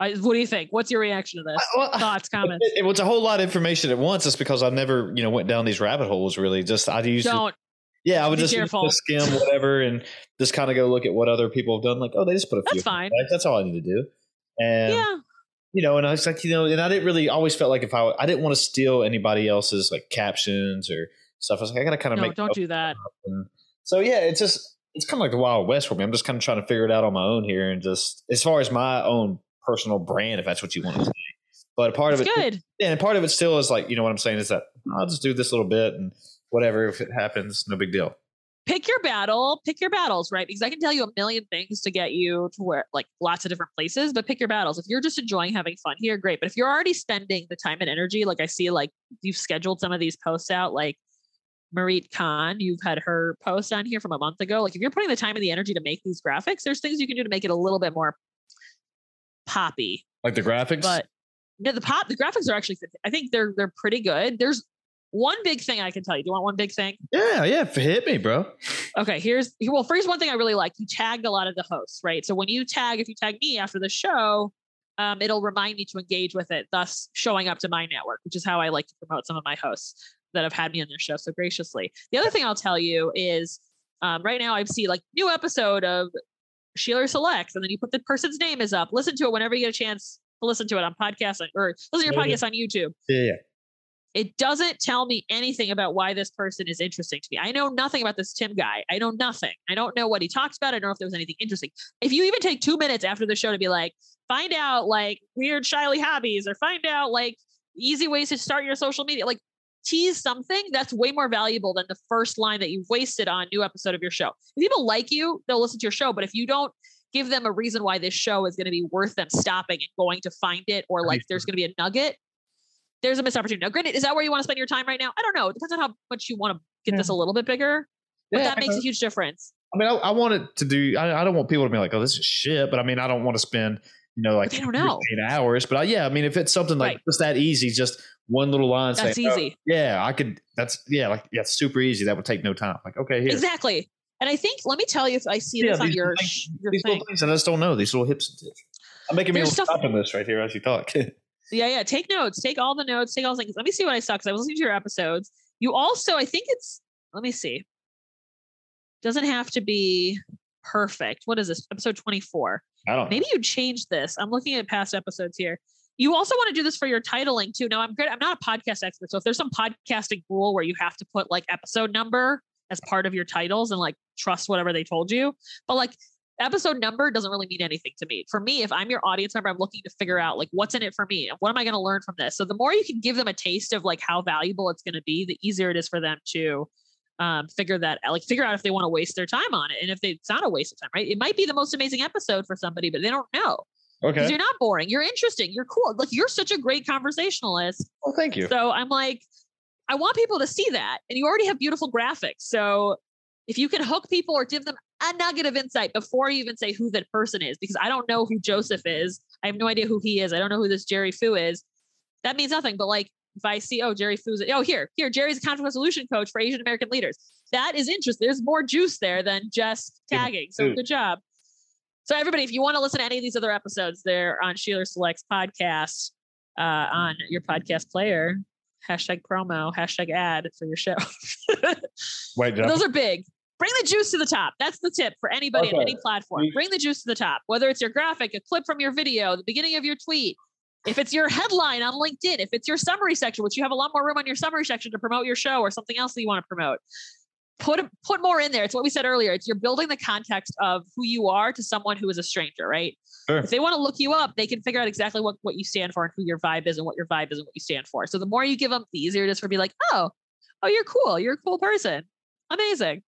I, what do you think? What's your reaction to this?
Well,
Thoughts, *laughs* comments?
It, it was a whole lot of information at once. It's because I never, you know, went down these rabbit holes. Really, just I used to,
Don't.
yeah, I would just, just skim whatever and just kind of go look at what other people have done. Like, oh, they just put a few.
That's fine.
That's all I need to do. And
Yeah.
you know, and I was like, you know, and I didn't really always felt like if I I didn't want to steal anybody else's like captions or stuff. I was like, I gotta kind of
No,
make
don't do that.
And so yeah, it's just it's kind of like the Wild West for me. I'm just kind of trying to figure it out on my own here, and just as far as my own personal brand, if that's what you want to say. But a part
It's
of it,
good.
yeah, and part of it still is like you know what I'm saying is that I'll just do this little bit and whatever if it happens, no big deal.
pick your battle, pick your battles, right? Because I can tell you a million things to get you to where like lots of different places, but pick your battles. If you're just enjoying having fun here, great. But if you're already spending the time and energy, like I see, like you've scheduled some of these posts out, like Marit Khan, you've had her post on here from a month ago. Like if you're putting the time and the energy to make these graphics, there's things you can do to make it a little bit more poppy.
Like the graphics,
But no, the pop, the graphics are actually, I think they're they're pretty good. There's one big thing I can tell you. Do you want one big thing?
yeah, yeah, hit me, bro.
Okay, here's well, first one thing I really like, you tagged a lot of the hosts, right? So when you tag, if you tag me after the show, um, it'll remind me to engage with it, thus showing up to my network, which is how I like to promote some of my hosts that have had me on their show so graciously. The other thing I'll tell you is um, right now I see like new episode of Sheila selects, and then you put the person's name is up. Listen to it whenever you get a chance to listen to it on podcast or listen to your podcast on YouTube.
Yeah, yeah.
It doesn't tell me anything about why this person is interesting to me. I know nothing about this Tim guy. I know nothing. I don't know what he talks about. I don't know if there was anything interesting. If you even take two minutes after the show to be like, find out like weird shyly hobbies or find out like easy ways to start your social media, like tease something that's way more valuable than the first line that you've wasted on a new episode of your show. If people like you, they'll listen to your show. But if you don't give them a reason why this show is going to be worth them stopping and going to find it, or like there's going to be a nugget, there's a missed opportunity. Now, granted, is that where you want to spend your time right now? I don't know. It depends on how much you want to get
Yeah.
this a little bit bigger. But
Yeah,
that makes a huge difference.
I mean, I, I want it to do. I, I don't want people to be like, "Oh, this is shit," but I mean, I don't want to spend, you know, like
they don't know.
15 hours. But I, yeah, I mean, if it's something like
Right.
just that easy, just one little line,
That's
saying, oh,
easy.
yeah, I could. That's yeah, like yeah, super easy. That would take no time. Like, okay, here,
Exactly. And I think, let me tell you if I see
yeah,
this on your,
things,
your
these
thing.
little things, and I just don't know these little hips and tips. I'm making me
There's
little
stuff-
stopping list right here as you talk. *laughs*
Yeah, yeah. Take notes. Take all the notes. Take all the things. Let me see what I saw because I was listening to your episodes. You also, I think it's. Let me see. Doesn't have to be perfect. What is this? Episode twenty four.
I don't.
Maybe you changed this. I'm looking at past episodes here. You also want to do this for your titling too. Now, I'm good. I'm not a podcast expert, so if there's some podcasting rule where you have to put like episode number as part of your titles and like trust whatever they told you, but like episode number doesn't really mean anything to me. For me, if I'm your audience member, I'm looking to figure out like what's in it for me and what am I going to learn from this. So the more you can give them a taste of like how valuable it's going to be, the easier it is for them to um, figure that like figure out if they want to waste their time on it. And if they, it's not a waste of time, right? It might be the most amazing episode for somebody, but they don't know
okay.
you're not boring. You're interesting. You're cool. Like you're such a great conversationalist.
Well, thank you.
So I'm like, I want people to see that. And you already have beautiful graphics. So if you can hook people or give them a nugget of insight before you even say who that person is, because I don't know who Joseph is. I have no idea who he is. I don't know who this Jerry Fu is. That means nothing. But like if I see, oh, Jerry Fu's, oh, here, here, Jerry's a conflict resolution coach for Asian American leaders. That is interesting. There's more juice there than just tagging. So good job. So everybody, if you want to listen to any of these other episodes, they're on Sheila Selects podcast uh, on your podcast player. Hashtag promo, hashtag ad for your show. *laughs*
Wait,
Those are big. Bring the juice to the top. That's the tip for anybody on any platform. Bring the juice to the top, whether it's your graphic, a clip from your video, the beginning of your tweet. If it's your headline on LinkedIn, if it's your summary section, which you have a lot more room on your summary section to promote your show or something else that you want to promote, put put more in there. It's what we said earlier. It's you're building the context of who you are to someone who is a stranger, right?
Sure.
If they want to look you up, they can figure out exactly what, what you stand for and who your vibe is and what your vibe is and what you stand for. So the more you give them, the easier it is for be like, oh, oh, you're cool. You're a cool person. Amazing.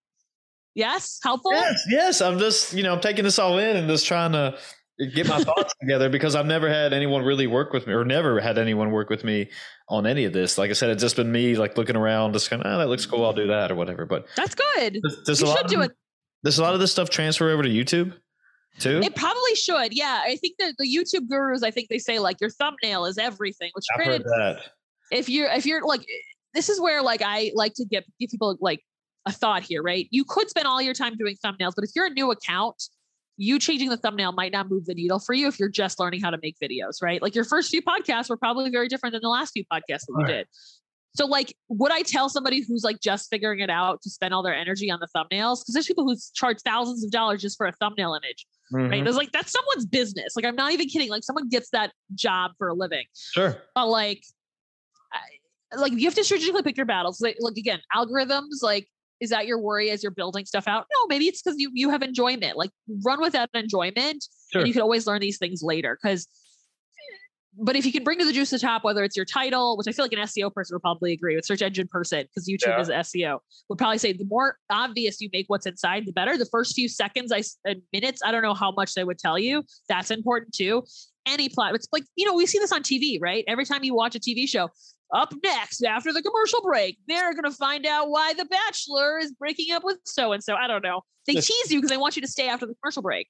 Yes, helpful.
Yes, yes. I'm just, you know, I'm taking this all in and just trying to get my thoughts together because I've never had anyone really work with me or never had anyone work with me on any of this. Like I said, it's just been me like looking around, just kind of, oh, ah, that looks cool. I'll do that or whatever. But
That's good.
there's, there's
You
a lot
should
of,
do it.
Does a lot of this stuff transfer over to YouTube too?
It probably should. Yeah, I think that the YouTube gurus, I think they say like your thumbnail is everything. Which
I've
granted,
that.
if you're if you're like this is where like I like to give give people like a thought here, right? You could spend all your time doing thumbnails, but if you're a new account, you changing the thumbnail might not move the needle for you if you're just learning how to make videos, right? Like your first few podcasts were probably very different than the last few podcasts that you
Right.
did. So like would I tell somebody who's like just figuring it out to spend all their energy on the thumbnails? Because there's people who charge thousands of dollars just for a thumbnail image. Right.
Mhm.
It's like that's someone's business. Like I'm not even kidding. Like someone gets that job for a living
Sure.
but like I, like you have to strategically pick your battles like, like again algorithms like is that your worry as you're building stuff out? No maybe it's because you you have enjoyment. Like run with that enjoyment
Sure.
and you can always learn these things later because but if you can bring to the juice to the top whether it's your title which i feel like an seo person would probably agree with search engine person because youtube
Yeah.
is seo would probably say the more obvious you make what's inside the better. The first few seconds I and uh, minutes i don't know how much they would tell you. That's important too. Any plot it's like you know we see this on tv right? Every time you watch a tv show up next after the commercial break they're going to find out why the bachelor is breaking up with so and so i don't know they tease you because they want you to stay after the commercial break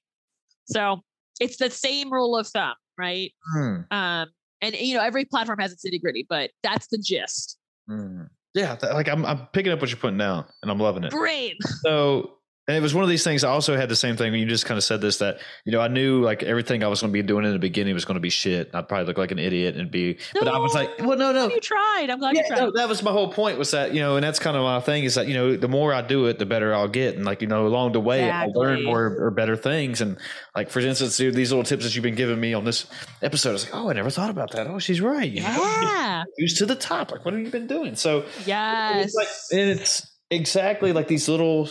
so it's the same rule of thumb right
Hmm.
um and you know every platform has its nitty gritty but that's the gist
Hmm. Yeah. th- Like I'm, I'm picking up what you're putting down and I'm loving it.
great
So And it was one of these things. I also had the same thing. When you just kind of said this that you know I knew like everything I was going to be doing in the beginning was going to be shit. I'd probably look like an idiot and be. No, but I was like, well, no, no.
You tried. I'm glad yeah, you tried. No,
that was my whole point. Was that you know, and that's kind of my thing is that you know the more I do it, the better I'll get, and like you know along the way exactly. I'll learn more or better things. And like for instance, dude, these little tips that you've been giving me on this episode, I was like, oh, I never thought about that. Oh, she's right.
Yeah. *laughs*
Use to the top. Like, what have you been doing? So
yes,
it's like, and it's exactly like these little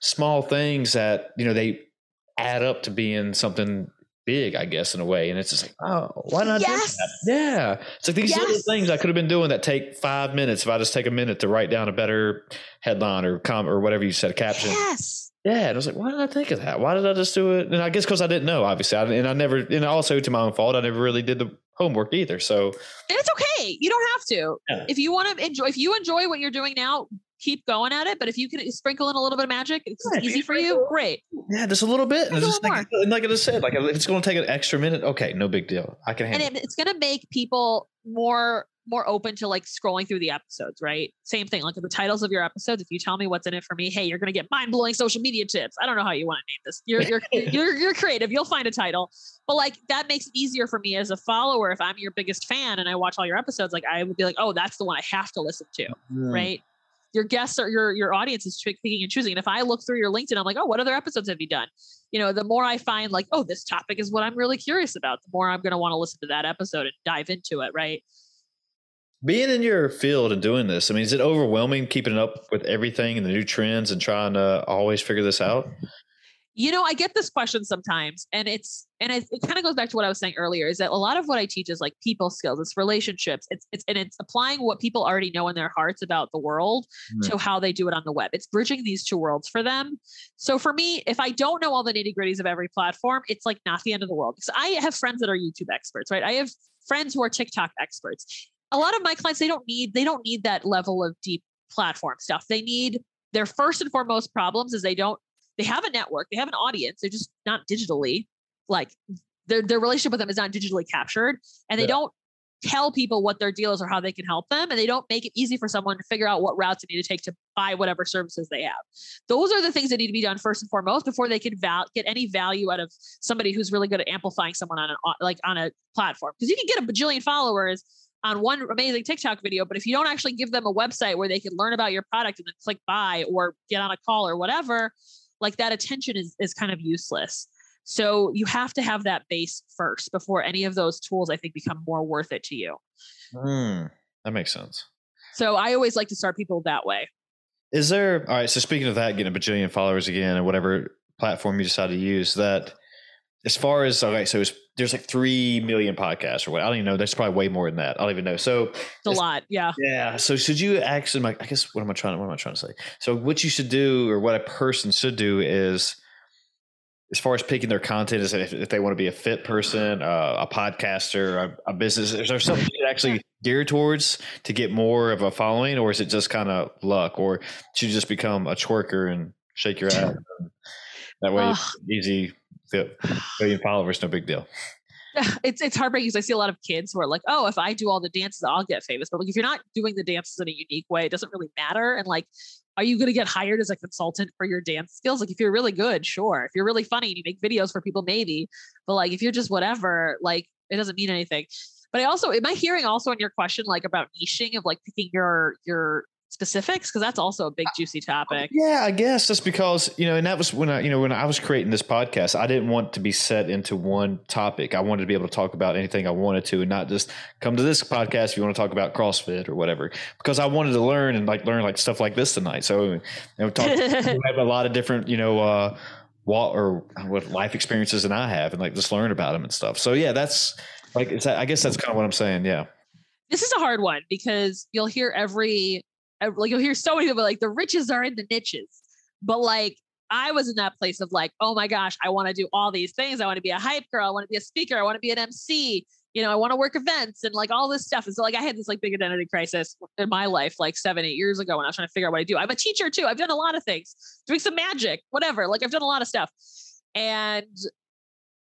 small things that you know they add up to being something big, I guess, in a way. And it's just like, oh, why not yes. do that? Yeah. It's like these yes. little things I could have been doing that take five minutes if I just take a minute to write down a better headline or com or whatever you said, a caption.
Yes.
Yeah, and I was like, why did I think of that? Why did I just do it? And I guess because I didn't know, obviously, I, and I never, and also to my own fault, I never really did the homework either. So and
it's okay. You don't have to. Yeah. If you want to enjoy, if you enjoy what you're doing now, keep going at it. But if you can sprinkle in a little bit of magic, it's yeah, easy for you. Great.
Yeah, just a little bit. And, just like, and like I just said, like if it's going to take an extra minute, okay, no big deal. I can handle.
And it, it's going to make people more more open to like scrolling through the episodes, right? Same thing, like the titles of your episodes. If you tell me what's in it for me, hey, you're going to get mind blowing social media tips. I don't know how you want to name this. You're you're *laughs* you're you're creative. You'll find a title, but like that makes it easier for me as a follower. If I'm your biggest fan and I watch all your episodes, like I would be like, oh, that's the one I have to listen to, mm. right? Your guests or your your audience is picking and choosing. And if I look through your LinkedIn, I'm like, oh, what other episodes have you done? You know, the more I find like, oh, this topic is what I'm really curious about, the more I'm going to want to listen to that episode and dive into it, right?
Being in your field and doing this, I mean, is it overwhelming keeping up with everything and the new trends and trying to always figure this out?
You know i get this question sometimes and it's and it, it kind of goes back to what i was saying earlier is that a lot of what i teach is like people skills it's relationships it's it's and it's applying what people already know in their hearts about the world mm-hmm. to how they do it on the web. It's bridging these two worlds for them. So for me if i don't know all the nitty gritties of every platform it's like not the end of the world because i have friends that are youtube experts right? I have friends who are tiktok experts. A lot of my clients they don't need they don't need that level of deep platform stuff. They need their first and foremost problems is they don't they have a network, they have an audience, they're just not digitally like their their relationship with them is not digitally captured, and they yeah. don't tell people what their deal is or how they can help them, and they don't make it easy for someone to figure out what routes they need to take to buy whatever services they have. Those are the things that need to be done first and foremost before they can val- get any value out of somebody who's really good at amplifying someone on an like on a platform. Because you can get a bajillion followers on one amazing TikTok video, but if you don't actually give them a website where they can learn about your product and then click buy or get on a call or whatever, like that attention is is kind of useless. So you have to have that base first before any of those tools I think become more worth it to you.
Mm, that makes sense.
So I always like to start people that way.
Is there all right? So speaking of that, getting a bajillion followers again, and whatever platform you decide to use, that as far as okay, so there's like three million podcasts or what? I don't even know. There's probably way more than that. I don't even know. So
it's a lot, yeah.
Yeah. So should you actually? I guess what am I trying? What am I trying to say? So what you should do, or what a person should do, is as far as picking their content, is if, if they want to be a fit person, uh, a podcaster, a, a, business, is there something you actually *laughs* geared towards to get more of a following, or is it just kind of luck, or should you just become a twerker and shake your ass? *laughs* that way, uh, easy the million followers, no big deal. *laughs*
It's it's heartbreaking because I see a lot of kids who are like, oh, if I do all the dances, I'll get famous. But like, if you're not doing the dances in a unique way, it doesn't really matter. And like, are you going to get hired as a consultant for your dance skills? Like, if you're really good, sure. If you're really funny and you make videos for people, maybe. But like, if you're just whatever, like, it doesn't mean anything. But I also, am I hearing also in your question like about niching of like picking your your specifics? Because that's also a big juicy topic.
yeah i guess just because you know and that was when i you know when i was creating this podcast i didn't want to be set into one topic. I wanted to be able to talk about anything i wanted to and not just come to this podcast if you want to talk about crossfit or whatever because i wanted to learn and like learn like stuff like this tonight. So you know talk, *laughs* we have a lot of different you know uh what or what life experiences than i have and like just learn about them and stuff. So yeah that's like it's i guess that's kind of what i'm saying yeah.
This is a hard one because you'll hear every Uh, like you'll hear so many people like the riches are in the niches, but like I was in that place of like, oh my gosh, I want to do all these things. I want to be a hype girl. I want to be a speaker. I want to be an MC. You know, I want to work events and like all this stuff. And so like I had this like big identity crisis in my life like seven, eight years ago when I was trying to figure out what I do. I'm a teacher too. I've done a lot of things, doing some magic, whatever. Like I've done a lot of stuff. And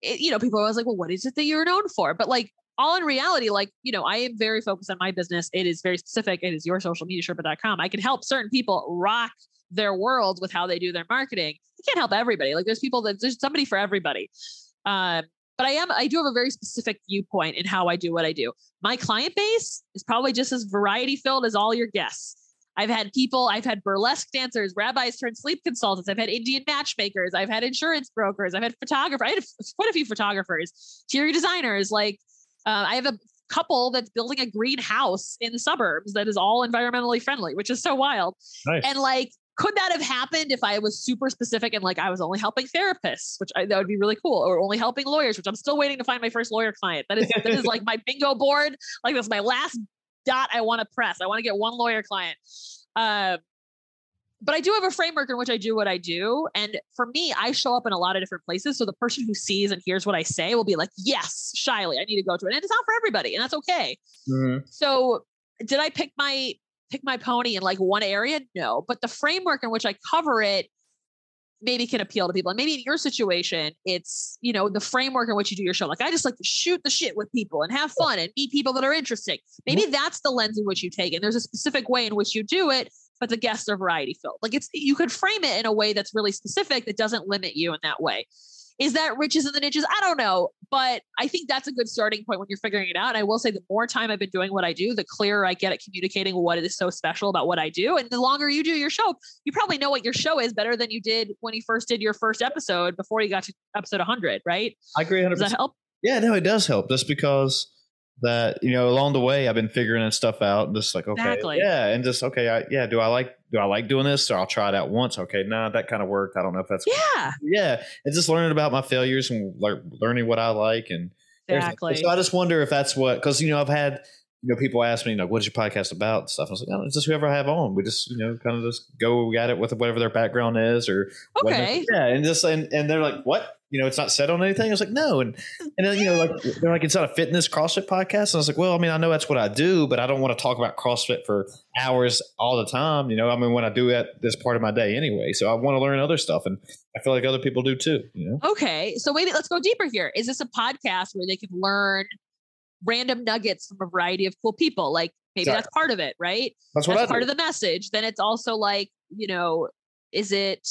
it, you know, people are always like, well, what is it that you're known for? But like all in reality, like, you know, I am very focused on my business. It is very specific. It is your social media sherpa.com. I can help certain people rock their world with how they do their marketing. You can't help everybody. Like there's people that there's somebody for everybody. Um, but I am I do have a very specific viewpoint in how I do what I do. My client base is probably just as variety filled as all your guests. I've had people, I've had burlesque dancers, rabbis turned sleep consultants, I've had Indian matchmakers, I've had insurance brokers, I've had photographers, I had quite a few photographers, interior designers. Like uh, I have a couple that's building a greenhouse in the suburbs that is all environmentally friendly, which is so wild. Nice. And like could that have happened if I was super specific and like I was only helping therapists, which I, that would be really cool, or only helping lawyers, which I'm still waiting to find my first lawyer client. That is that is like my *laughs* bingo board. Like that's my last dot I want to press. I want to get one lawyer client. Uh, but I do have a framework in which I do what I do. And for me, I show up in a lot of different places. So the person who sees and hears what I say will be like, yes, shyly, I need to go to it. And it's not for everybody, and that's okay. Mm-hmm. So did I pick my pick my pony in like one area? No, but the framework in which I cover it maybe can appeal to people. And maybe in your situation, it's, you know, the framework in which you do your show. Like I just like to shoot the shit with people and have fun and meet people that are interesting. Maybe that's the lens in which you take it. And there's a specific way in which you do it, but the guests are variety filled. Like it's you could frame it in a way that's really specific that doesn't limit you in that way. Is that riches and the niches? I don't know. But I think that's a good starting point when you're figuring it out. And I will say the more time I've been doing what I do, the clearer I get at communicating what is so special about what I do. And the longer you do your show, you probably know what your show is better than you did when you first did your first episode before you got to episode 100, right?
I agree 100%.
Does that help?
Yeah, no, it does help just because that you know along the way I've been figuring this stuff out. and Just like okay, exactly. yeah, and just okay, I, yeah. Do I like do I like doing this? So I'll try it out once. Okay, nah, that kind of worked. I don't know if that's
yeah,
yeah. And just learning about my failures and like learning what I like and
exactly.
So I just wonder if that's what because you know I've had you know, people ask me, like, what is your podcast about and stuff. I was like, oh, it's just whoever I have on. We just, you know, kind of just go at it with whatever their background is or
okay.
Yeah. And just, and, and they're like, what? You know, it's not set on anything. I was like, no. And, and then, you know, like, they're like, it's not a fitness CrossFit podcast. And I was like, well, I mean, I know that's what I do, but I don't want to talk about CrossFit for hours all the time. You know, I mean, when I do that, this part of my day anyway. So I want to learn other stuff. And I feel like other people do too, you know?
Okay. So wait, let's go deeper here. Is this a podcast where they can learn random nuggets from a variety of cool people. Like maybe exactly. that's part of it, right?
That's, what that's
part do. of the message. Then it's also like, you know, is it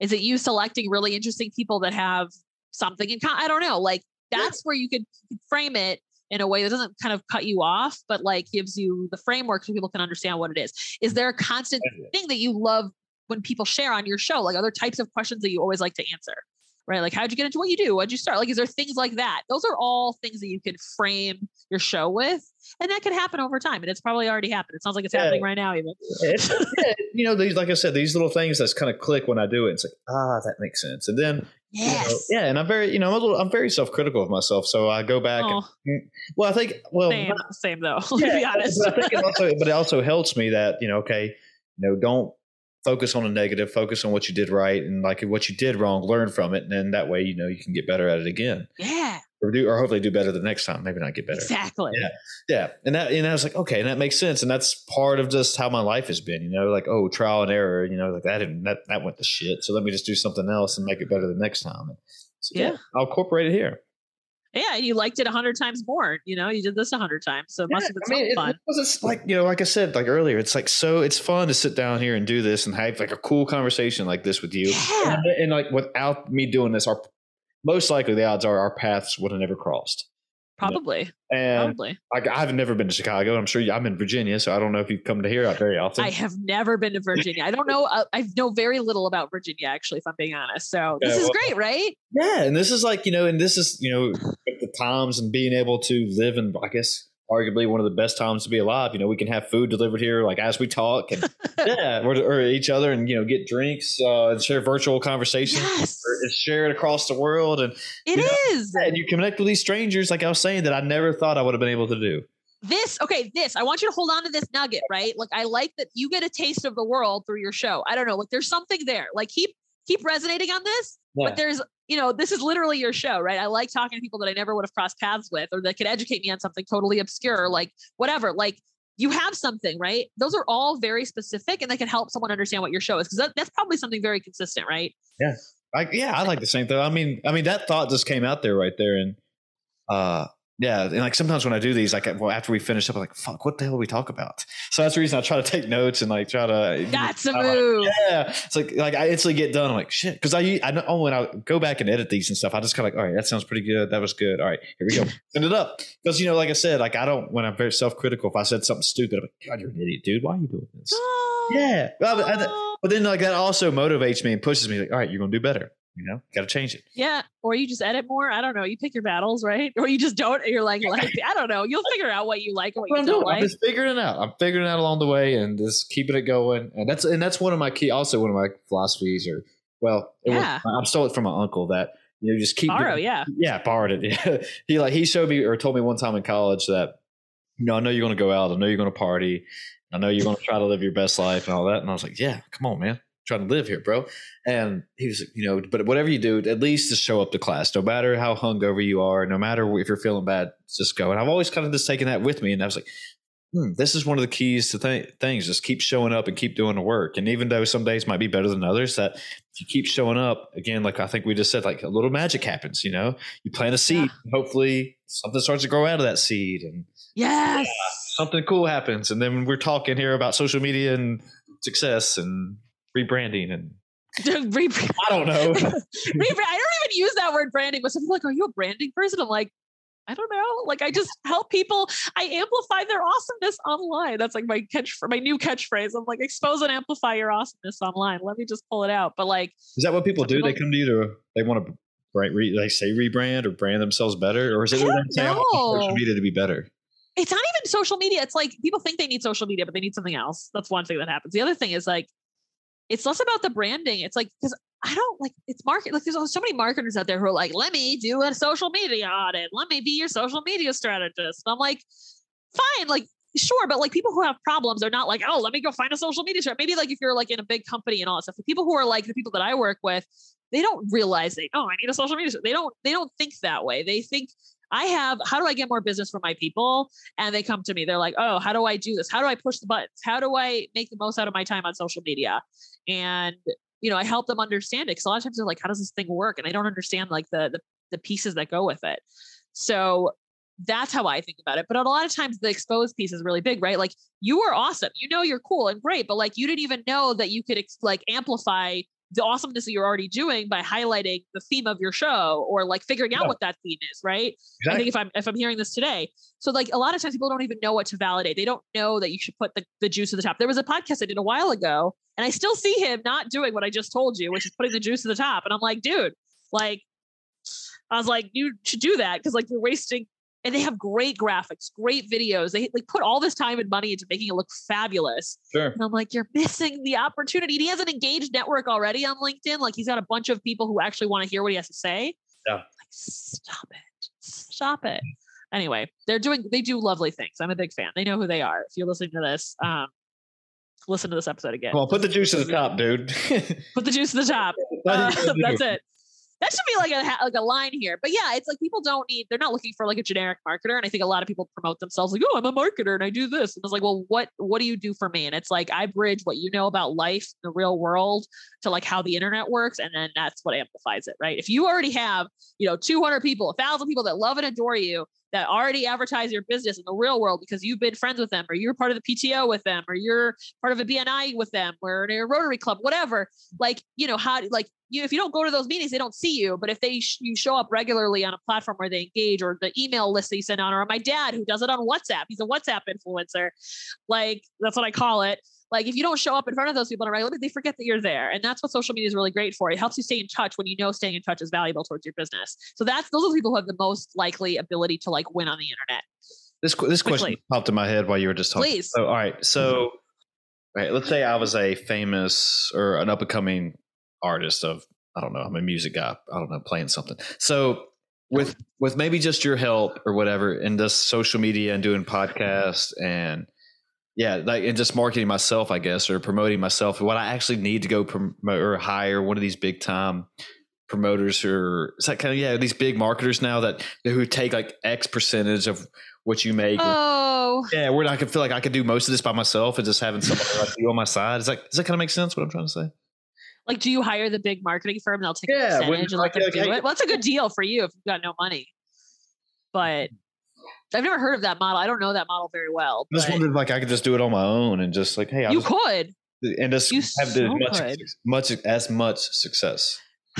is it you selecting really interesting people that have something in common? I don't know. Like that's yeah. where you could frame it in a way that doesn't kind of cut you off, but like gives you the framework so people can understand what it is. Is there a constant thing that you love when people share on your show? Like other types of questions that you always like to answer? Right? Like, how'd you get into what you do? What'd you start? Like, is there things like that? Those are all things that you can frame your show with, and that can happen over time. And it's probably already happened. It sounds like it's yeah. happening right now, even.
yeah, *laughs* you know, these, like I said, these little things that's kind of click when I do it. It's like, ah, that makes sense. And then,
yes.
You know, yeah, and I'm very, you know, I'm a little, I'm very self critical of myself. So I go back. Oh. And, mm, well, I think, well,
same, same though. *laughs* Yeah, to be honest,
but I think it also, but it also helps me that you know, okay, you know, don't focus on a negative, focus on what you did right and like what you did wrong, learn from it. And then that way, you know, you can get better at it again.
Yeah.
Or do, or hopefully do better the next time. Maybe not get better.
Exactly.
Yeah. Yeah. And that, and I was like, okay. And that makes sense. And that's part of just how my life has been, you know, like, oh, trial and error, you know, like that, didn't, that, that went to shit. So let me just do something else and make it better the next time. So, yeah. yeah. I'll incorporate it here
yeah, you liked it a hundred times more. You know, you did this a hundred times, so it must have been I mean, fun. It,
it's like you know, like I said, like earlier, it's like so it's fun to sit down here and do this and have like a cool conversation like this with you.
Yeah.
And, and like without me doing this, our most likely the odds are our paths would have never crossed.
Probably.
And
Probably.
I, I've never been to Chicago. I'm sure you, I'm in Virginia, so I don't know if you come to here very often.
I have never been to Virginia. I don't know. Uh, I know very little about Virginia, actually, if I'm being honest. So this yeah, is great, right?
Yeah, and this is like you know, and this is you know, the times and being able to live in, I guess, arguably one of the best times to be alive. You know, we can have food delivered here, like as we talk, and *laughs* yeah, or, or, each other, and you know, get drinks uh, and share virtual conversations.
Yes.
It's shared across the world, and
it is.
Know, and you connect with these strangers, like I was saying, that I never thought I would have been able to do.
This okay, this I want you to hold on to this nugget, right? Like I like that you get a taste of the world through your show. I don't know, like there's something there. Like keep keep resonating on this. Yeah. But there's you know, this is literally your show, right? I like talking to people that I never would have crossed paths with or that could educate me on something totally obscure, like whatever. Like you have something, right? Those are all very specific and they can help someone understand what your show is because that, that's probably something very consistent, right?
Yeah. I, yeah, I like the same thing. I mean, I mean that thought just came out there right there, and uh, Yeah, and like sometimes when I do these, like well, after we finish up, I'm like, "Fuck, what the hell we talk about?" So that's the reason I try to take notes and like try to.
That's a move.
Yeah, it's like like I instantly get done. I'm like, shit, because I I know oh, when I go back and edit these and stuff, I just kind of like, all right, that sounds pretty good. That was good. All right, here we go. *laughs* Send it up because you know, like I said, like I don't when I'm very self critical. If I said something stupid, I'm like, God, you're an idiot, dude. Why are you doing this? Yeah, well, I- but then like that also motivates me and pushes me. Like, all right, you're gonna do better. You know, got to change it.
Yeah, or you just edit more. I don't know. You pick your battles, right? *laughs* Or you just don't. You're like, like *laughs* I don't know. You'll figure out what you like and what you
I'm
don't
doing. I'm just figuring it out. I'm figuring it out along the way and just keeping it going. And that's and that's one of my key, also one of my philosophies. Or well, it was-
Yeah.
I stole it from my uncle that you know just keep
Borrow,
doing-
yeah.
yeah, borrowed it. *laughs* Yeah. he like he showed me or told me one time in college that you know I know you're going to go out. I know you're going to party. I know you're going to try to live your best life and all that. And I was like, yeah, come on, man. Trying to live here, bro. And he was, like, you know, but whatever you do, at least just show up to class. No matter how hungover you are, no matter if you're feeling bad, just go. And I've always kind of just taken that with me. And I was like, hmm, this is one of the keys to th- things. Just keep showing up and keep doing the work. And even though some days might be better than others, that if you keep showing up, again, like I think we just said, like a little magic happens. You know, you plant a seed, and hopefully something starts to grow out of that seed, and
Yes.
something cool happens. And then we're talking here about social media and success and rebranding, and *laughs*
Re-
I don't know. *laughs*
Rebra- I don't even use that word branding, but some people are like, "Are you a branding person?" I'm like, I don't know. Like, I just help people. I amplify their awesomeness online. That's like my catch for my new catchphrase. I'm like, expose and amplify your awesomeness online. Let me just pull it out. But like,
Is that what people
Some
do? They come to you to they want to right? Re, they say rebrand or brand themselves better, or is it
I
they
don't
say social media to be better?
it's not even social media. It's like people think they need social media, but they need something else. That's one thing that happens. The other thing is like, it's less about the branding. It's like because I don't like it's market. Like there's so many marketers out there who are like, let me do a social media audit. Let me be your social media strategist. And I'm like, fine, like sure, but like people who have problems are not like, oh, let me go find a social media strat. Maybe like if you're like in a big company and all that stuff. The people who are like the people that I work with, they don't realize they oh I need a social media. They don't they don't think that way. They think I have how do I get more business for my people? And they come to me. They're like, oh, how do I do this? How do I push the buttons? How do I make the most out of my time on social media? And you know, I help them understand it because a lot of times they're like, how does this thing work? And they don't understand like the the, the pieces that go with it. So that's how I think about it. But a lot of times the exposed piece is really big, right? Like you are awesome. You know you're cool and great, but like you didn't even know that you could like amplify the awesomeness that you're already doing by highlighting the theme of your show or like figuring out
Yeah.
what that theme is, right? I think if I'm if I'm hearing this today, so like a lot of times people don't even know what to validate. They don't know that you should put the, the juice at the top. There was a podcast I did a while ago, and I still see him not doing what I just told you, which is putting the juice at the top. And I'm like, dude, like, I was like, you should do that because like you're wasting. And they have great graphics, great videos. They like put all this time and money into making it look fabulous.
Sure.
And I'm like, you're missing the opportunity. And he has an engaged network already on LinkedIn. Like he's got a bunch of people who actually want to hear what he has to say.
Yeah.
Like, stop it. Stop it. Anyway, they're doing they do lovely things. I'm a big fan. They know who they are. If you're listening to this, um, listen to this episode again.
Well, put the juice at the top, dude. *laughs*
Put the juice at the top. Uh, *laughs* that's it. That should be like a like a line here. But yeah, it's like people don't need. They're not looking for like a generic marketer. And I think a lot of people promote themselves like, "Oh, I'm a marketer and I do this." And it's like, well, what what do you do for me? And it's like I bridge what you know about life, in the real world, to like how the internet works, and then that's what amplifies it, right? If you already have, you know, 200 people, a thousand people that love and adore you, that already advertise your business in the real world because you've been friends with them, or you're part of the PTO with them, or you're part of a BNI with them, or in a Rotary Club, whatever. Like, you know, how like you if you don't go to those meetings, they don't see you. But if they sh- you show up regularly on a platform where they engage, or the email list that you send on, or my dad who does it on WhatsApp, he's a WhatsApp influencer. Like that's what I call it. Like if you don't show up in front of those people on a regular, they forget that you're there, and that's what social media is really great for. It helps you stay in touch when you know staying in touch is valuable towards your business. So that's those are the people who have the most likely ability to like win on the internet.
this this question popped in my head while you were just talking.
Please.
So, all right. So, right, let's say I was a famous or an up and coming artist of I don't know. I'm a music guy. I don't know, playing something. So with with maybe just your help or whatever, and just social media and doing podcasts and yeah, like and just marketing myself, I guess, or promoting myself. What I actually need to go promote or hire one of these big time promoters or it's like kind of yeah these big marketers now that who take like X percentage of what you make.
Oh,
Yeah, where I could feel like I could do most of this by myself and just having somebody like you on my side. Is that does that kind of make sense? What I'm trying to say?
Like do you hire the big marketing firm? And they'll take
Yeah,
a
when-
percentage and
like,
let them
okay,
do it. Well, that's a good deal for you if you've got no money. But I've never heard of that model. I don't know that model very well.
I just
but
wondered like I could just do it on my own and just like, hey, I'll
you
just,
could.
and just
you
have
so
much, much as much success. *sighs*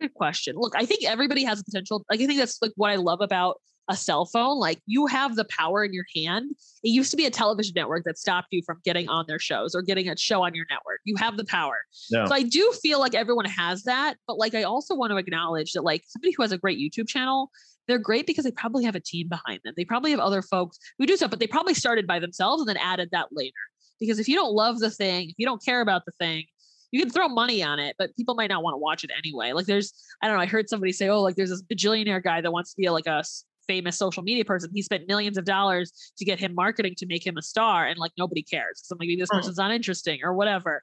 Good question. Look, I think everybody has the potential. Like, I think that's like what I love about a cell phone. Like, you have the power in your hand. It used to be a television network that stopped you from getting on their shows or getting a show on your network. You have the power.
Yeah.
So I do feel like everyone has that. But like, I also want to acknowledge that, like, somebody who has a great YouTube channel, they're great because they probably have a team behind them. They probably have other folks who do stuff, but they probably started by themselves and then added that later. Because if you don't love the thing, if you don't care about the thing, you can throw money on it, but people might not want to watch it anyway. Like there's, I don't know, I heard somebody say, oh, like there's this bajillionaire guy that wants to be like a famous social media person. He spent millions of dollars to get him marketing to make him a star, and like nobody cares. So maybe this
Huh.
person's not interesting or whatever.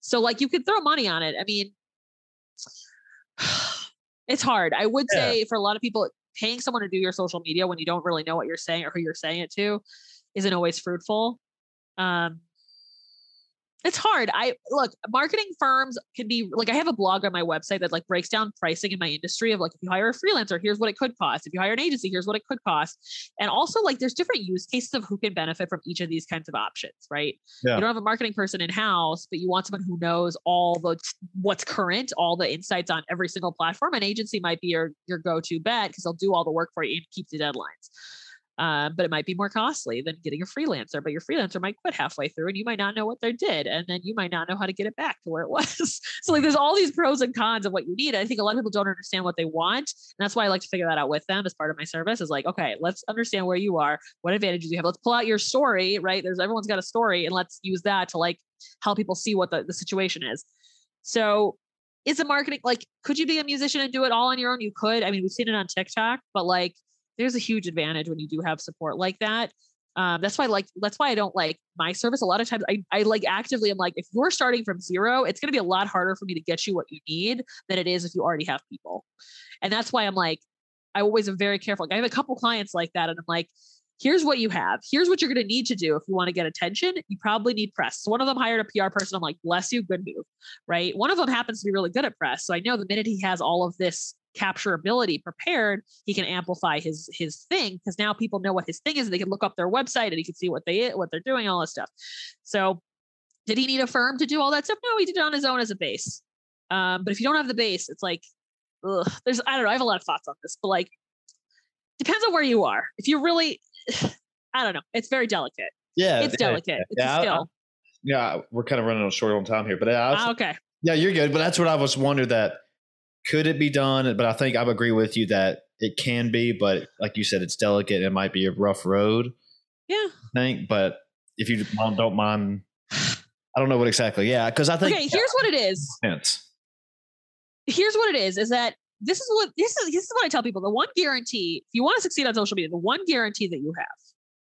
So like you could throw money on it. I mean, *sighs* it's hard. I would
Yeah.
say for a lot of people, paying someone to do your social media when you don't really know what you're saying or who you're saying it to isn't always fruitful. Um, it's hard. I look, marketing firms can be like I have a blog on my website that like breaks down pricing in my industry of like if you hire a freelancer, here's what it could cost. If you hire an agency, here's what it could cost. And also like there's different use cases of who can benefit from each of these kinds of options, right?
Yeah.
You don't have a marketing person in house, but you want someone who knows all the what's current, all the insights on every single platform. An agency might be your your go-to bet because they'll do all the work for you and keep the deadlines. Um, but it might be more costly than getting a freelancer. But your freelancer might quit halfway through, and you might not know what they did, and then you might not know how to get it back to where it *laughs* was. so like, there's all these pros and cons of what you need. I think a lot of people don't understand what they want, and that's why I like to figure that out with them as part of my service. Is like, okay, let's understand where you are, what advantages you have. Let's pull out your story, right? There's everyone's got a story, and let's use that to like help people see what the, the situation is. So is a marketing like could you be a musician and do it all on your own you could i mean we've seen it on tiktok but like there's a huge advantage when you do have support like that um, that's why like that's why i don't like my service a lot of times I, I like actively i'm like if you're starting from zero it's going to be a lot harder for me to get you what you need than it is if you already have people and that's why i'm like i always am very careful like i have a couple clients like that and i'm like here's what you have. Here's what you're going to need to do if you want to get attention. You probably need press. So one of them hired a PR person. I'm like, bless you, good move, right? One of them happens to be really good at press. So I know the minute he has all of this capturability prepared, he can amplify his his thing because now people know what his thing is. And they can look up their website and he can see what they what they're doing, all this stuff. So did he need a firm to do all that stuff? No, he did it on his own as a base. Um, but if you don't have the base, it's like, ugh, there's I don't know. I have a lot of thoughts on this, but like depends on where you are. If you're really, *sighs* I don't know, it's very delicate.
Yeah,
It's
yeah,
delicate. It's
yeah, I-
a
I-
skill.
yeah. We're kind of running short on time here, but I
Ah, okay.
yeah, you're good. But that's what I was wondering that could it be done? But I think I agree with you that it can be, but like you said, it's delicate. It might be a rough road.
Yeah.
I think, but if you don't mind, I don't know what exactly. Yeah, because I think
Okay. Here's what it is.
sense.
Here's what it is: is that this is what this is. This is what I tell people. The one guarantee, if you want to succeed on social media, the one guarantee that you have,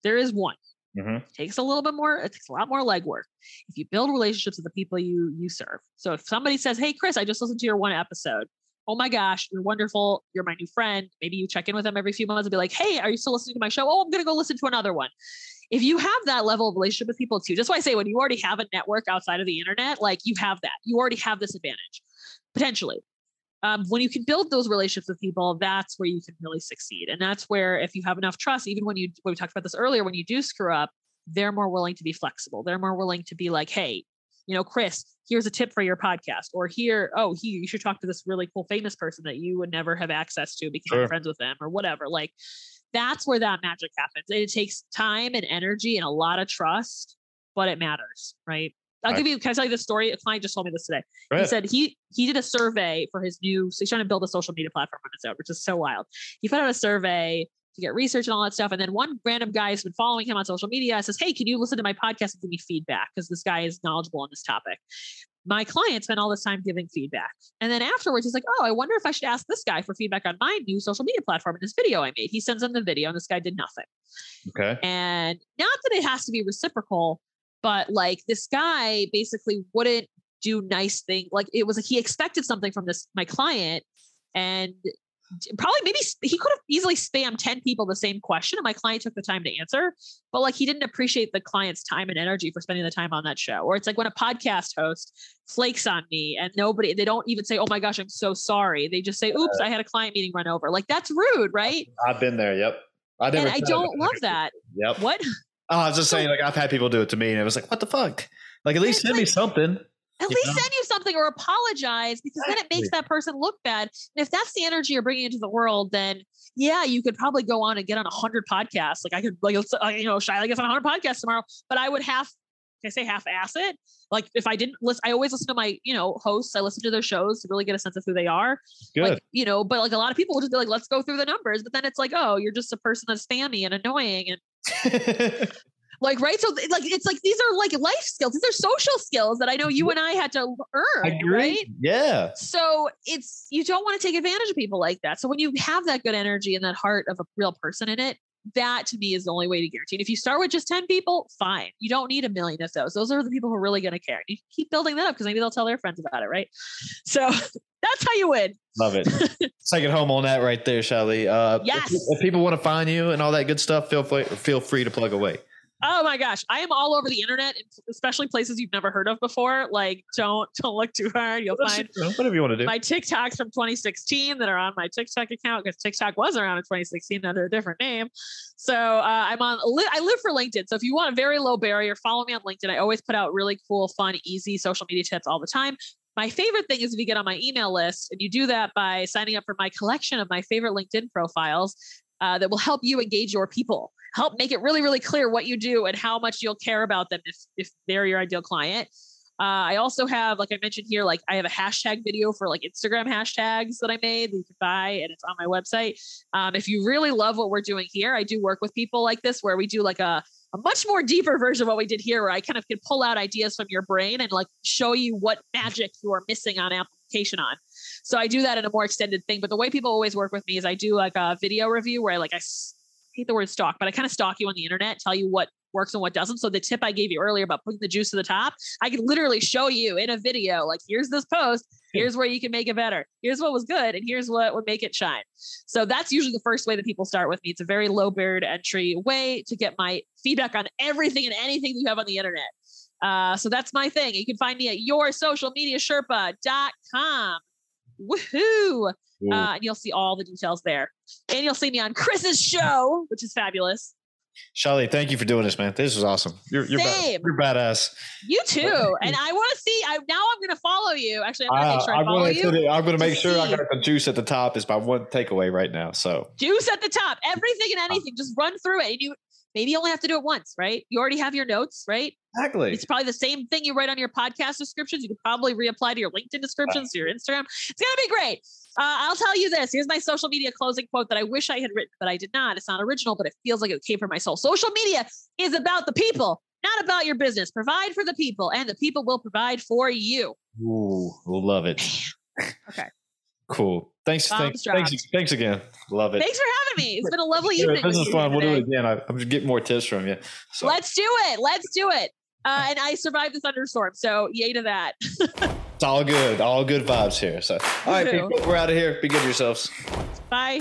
there is one.
Mhm.
takes a little bit more it takes a lot more legwork if you build relationships with the people you you serve so if somebody says hey chris i just listened to your one episode oh my gosh you're wonderful you're my new friend maybe you check in with them every few months and be like hey are you still listening to my show oh i'm going to go listen to another one if you have that level of relationship with people too that's why i say when you already have a network outside of the internet like you have that you already have this advantage potentially um, when you can build those relationships with people, that's where you can really succeed. And that's where, if you have enough trust, even when you, when we talked about this earlier, when you do screw up, they're more willing to be flexible. They're more willing to be like, hey, you know, Chris, here's a tip for your podcast, or here, oh, here, you should talk to this really cool famous person that you would never have access to because
Sure.
you're friends with them, or whatever. Like, that's where that magic happens. And it takes time and energy and a lot of trust, but it matters, right? I'll
Right.
give you. Can I tell you this story? A client just told me this today
Go
he said he he did a survey for his new so he's trying to build a social media platform on his own which is so wild he put out a survey to get research and all that stuff. And then one random guy who's been following him on social media says hey can you listen to my podcast and give me feedback? Because this guy is knowledgeable on this topic. My client spent all this time giving feedback. And then afterwards he's like oh i wonder if i should ask this guy for feedback on my new social media platform and this video i made. He sends him the video and this guy did nothing.
Okay.
and not that it has to be reciprocal, but like this guy basically wouldn't do nice thing. Like it was like he expected something from this my client, and probably maybe he could have easily spammed 10 people the same question and my client took the time to answer but like he didn't appreciate the client's time and energy for spending the time on that show. Or it's like when a podcast host flakes on me and nobody they don't even say oh my gosh i'm so sorry. They just say oops i had a client meeting run over. Like that's rude right?
I've been there yep.
I never and i don't love that.
Yep.
What?
Oh, i was just saying like i've had people do it to me and it was like what the fuck? Like at least send like, me something
at least know? send you something or apologize because then it makes that person look bad. And if that's the energy you're bringing into the world, then yeah, you could probably go on and get on a hundred podcasts. Like I could, like uh, you know, Shyla gets on a hundred podcasts tomorrow, but I would have. I say half ass it? Like if I didn't listen, I always listen to my, you know, hosts. I listen to their shows to really get a sense of who they are.
Good.
Like, you know, but like a lot of people will just be like, let's go through the numbers. But then it's like, oh, you're just a person that's spammy and annoying. And *laughs* Like, right? So, like, it's like these are like life skills. These are social skills that I know you and I had to earn. Right?
Yeah.
So it's you don't want to take advantage of people like that. So when you have that good energy and that heart of a real person in it, that to me is the only way to guarantee. And if you start with just 10 people, fine. You don't need a million of those. Those are the people who are really going to care. You keep building that up because maybe they'll tell their friends about it, right? So *laughs* that's how you win.
Love it. *laughs* Take it home on that right there, Shelly. Uh,
yes.
If, if, people want to find you and all that good stuff, feel free, feel free to plug away.
Oh my gosh, I am all over the internet, especially places you've never heard of before. Like, don't *laughs* don't look too hard. You'll find
whatever you want to do.
My TikToks from 2016 that are on my TikTok account because TikTok was around in 2016 under a different name. So uh, I'm on. I live for LinkedIn. So if you want a very low barrier, follow me on LinkedIn. I always put out really cool, fun, easy social media tips all the time. My favorite thing is if you get on my email list, and you do that by signing up for my collection of my favorite LinkedIn profiles uh, that will help you engage your people help make it really, really clear what you do and how much you'll care about them if, if they're your ideal client. Uh, I also have, like I mentioned here, like I have a hashtag video for like Instagram hashtags that I made that you can buy, and it's on my website. Um, if you really love what we're doing here, I do work with people like this where we do like a, a much more deeper version of what we did here, where I kind of can pull out ideas from your brain and like show you what magic you are missing on application on. So I do that in a more extended thing. But the way people always work with me is I do like a video review where I like I hate the word stalk, but I kind of stalk you on the internet, tell you what works and what doesn't. So the tip I gave you earlier about putting the juice to the top, I could literally show you in a video, like here's this post, here's where you can make it better. Here's what was good, and here's what would make it shine. So that's usually the first way that people start with me. It's a very low barrier to entry way to get my feedback on everything and anything you have on the internet. Uh, so that's my thing. You can find me at yoursocialmediasherpa.com. Woohoo! Mm. Uh, and you'll see all the details there. And you'll see me on Chris's show, which is fabulous.
Shelly, thank you for doing this, man. This is awesome. You're you're, bad, you're badass.
You too. and I want to see. I now I'm going to follow you. Actually, uh, I'm going to make sure I follow you.
I'm going to make sure I got the juice at the top. Is my one takeaway right now. So
juice at the top. Everything and uh. anything. Just run through it. And you maybe you only have to do it once, right? You already have your notes, right?
Exactly.
It's probably the same thing you write on your podcast descriptions. You could probably reapply to your LinkedIn descriptions, to your Instagram. It's going to be great. Uh, I'll tell you this. Here's my social media closing quote that I wish I had written, but I did not. It's not original, but it feels like it came from my soul. Social media is about the people, not about your business. Provide for the people, and the people will provide for you.
Ooh, love it.
okay.
Cool. Thanks, thanks, thanks, thanks, again. Love it.
Thanks for having me. It's been a lovely evening.
This is fun. We'll do it again. I, am just getting more tips from you.
So. Let's do it. Let's do it. Uh, and I survived the thunderstorm, so yay to that.
it's all good. All good vibes here. So, all right, people, we're out of here. Be good to yourselves.
Bye.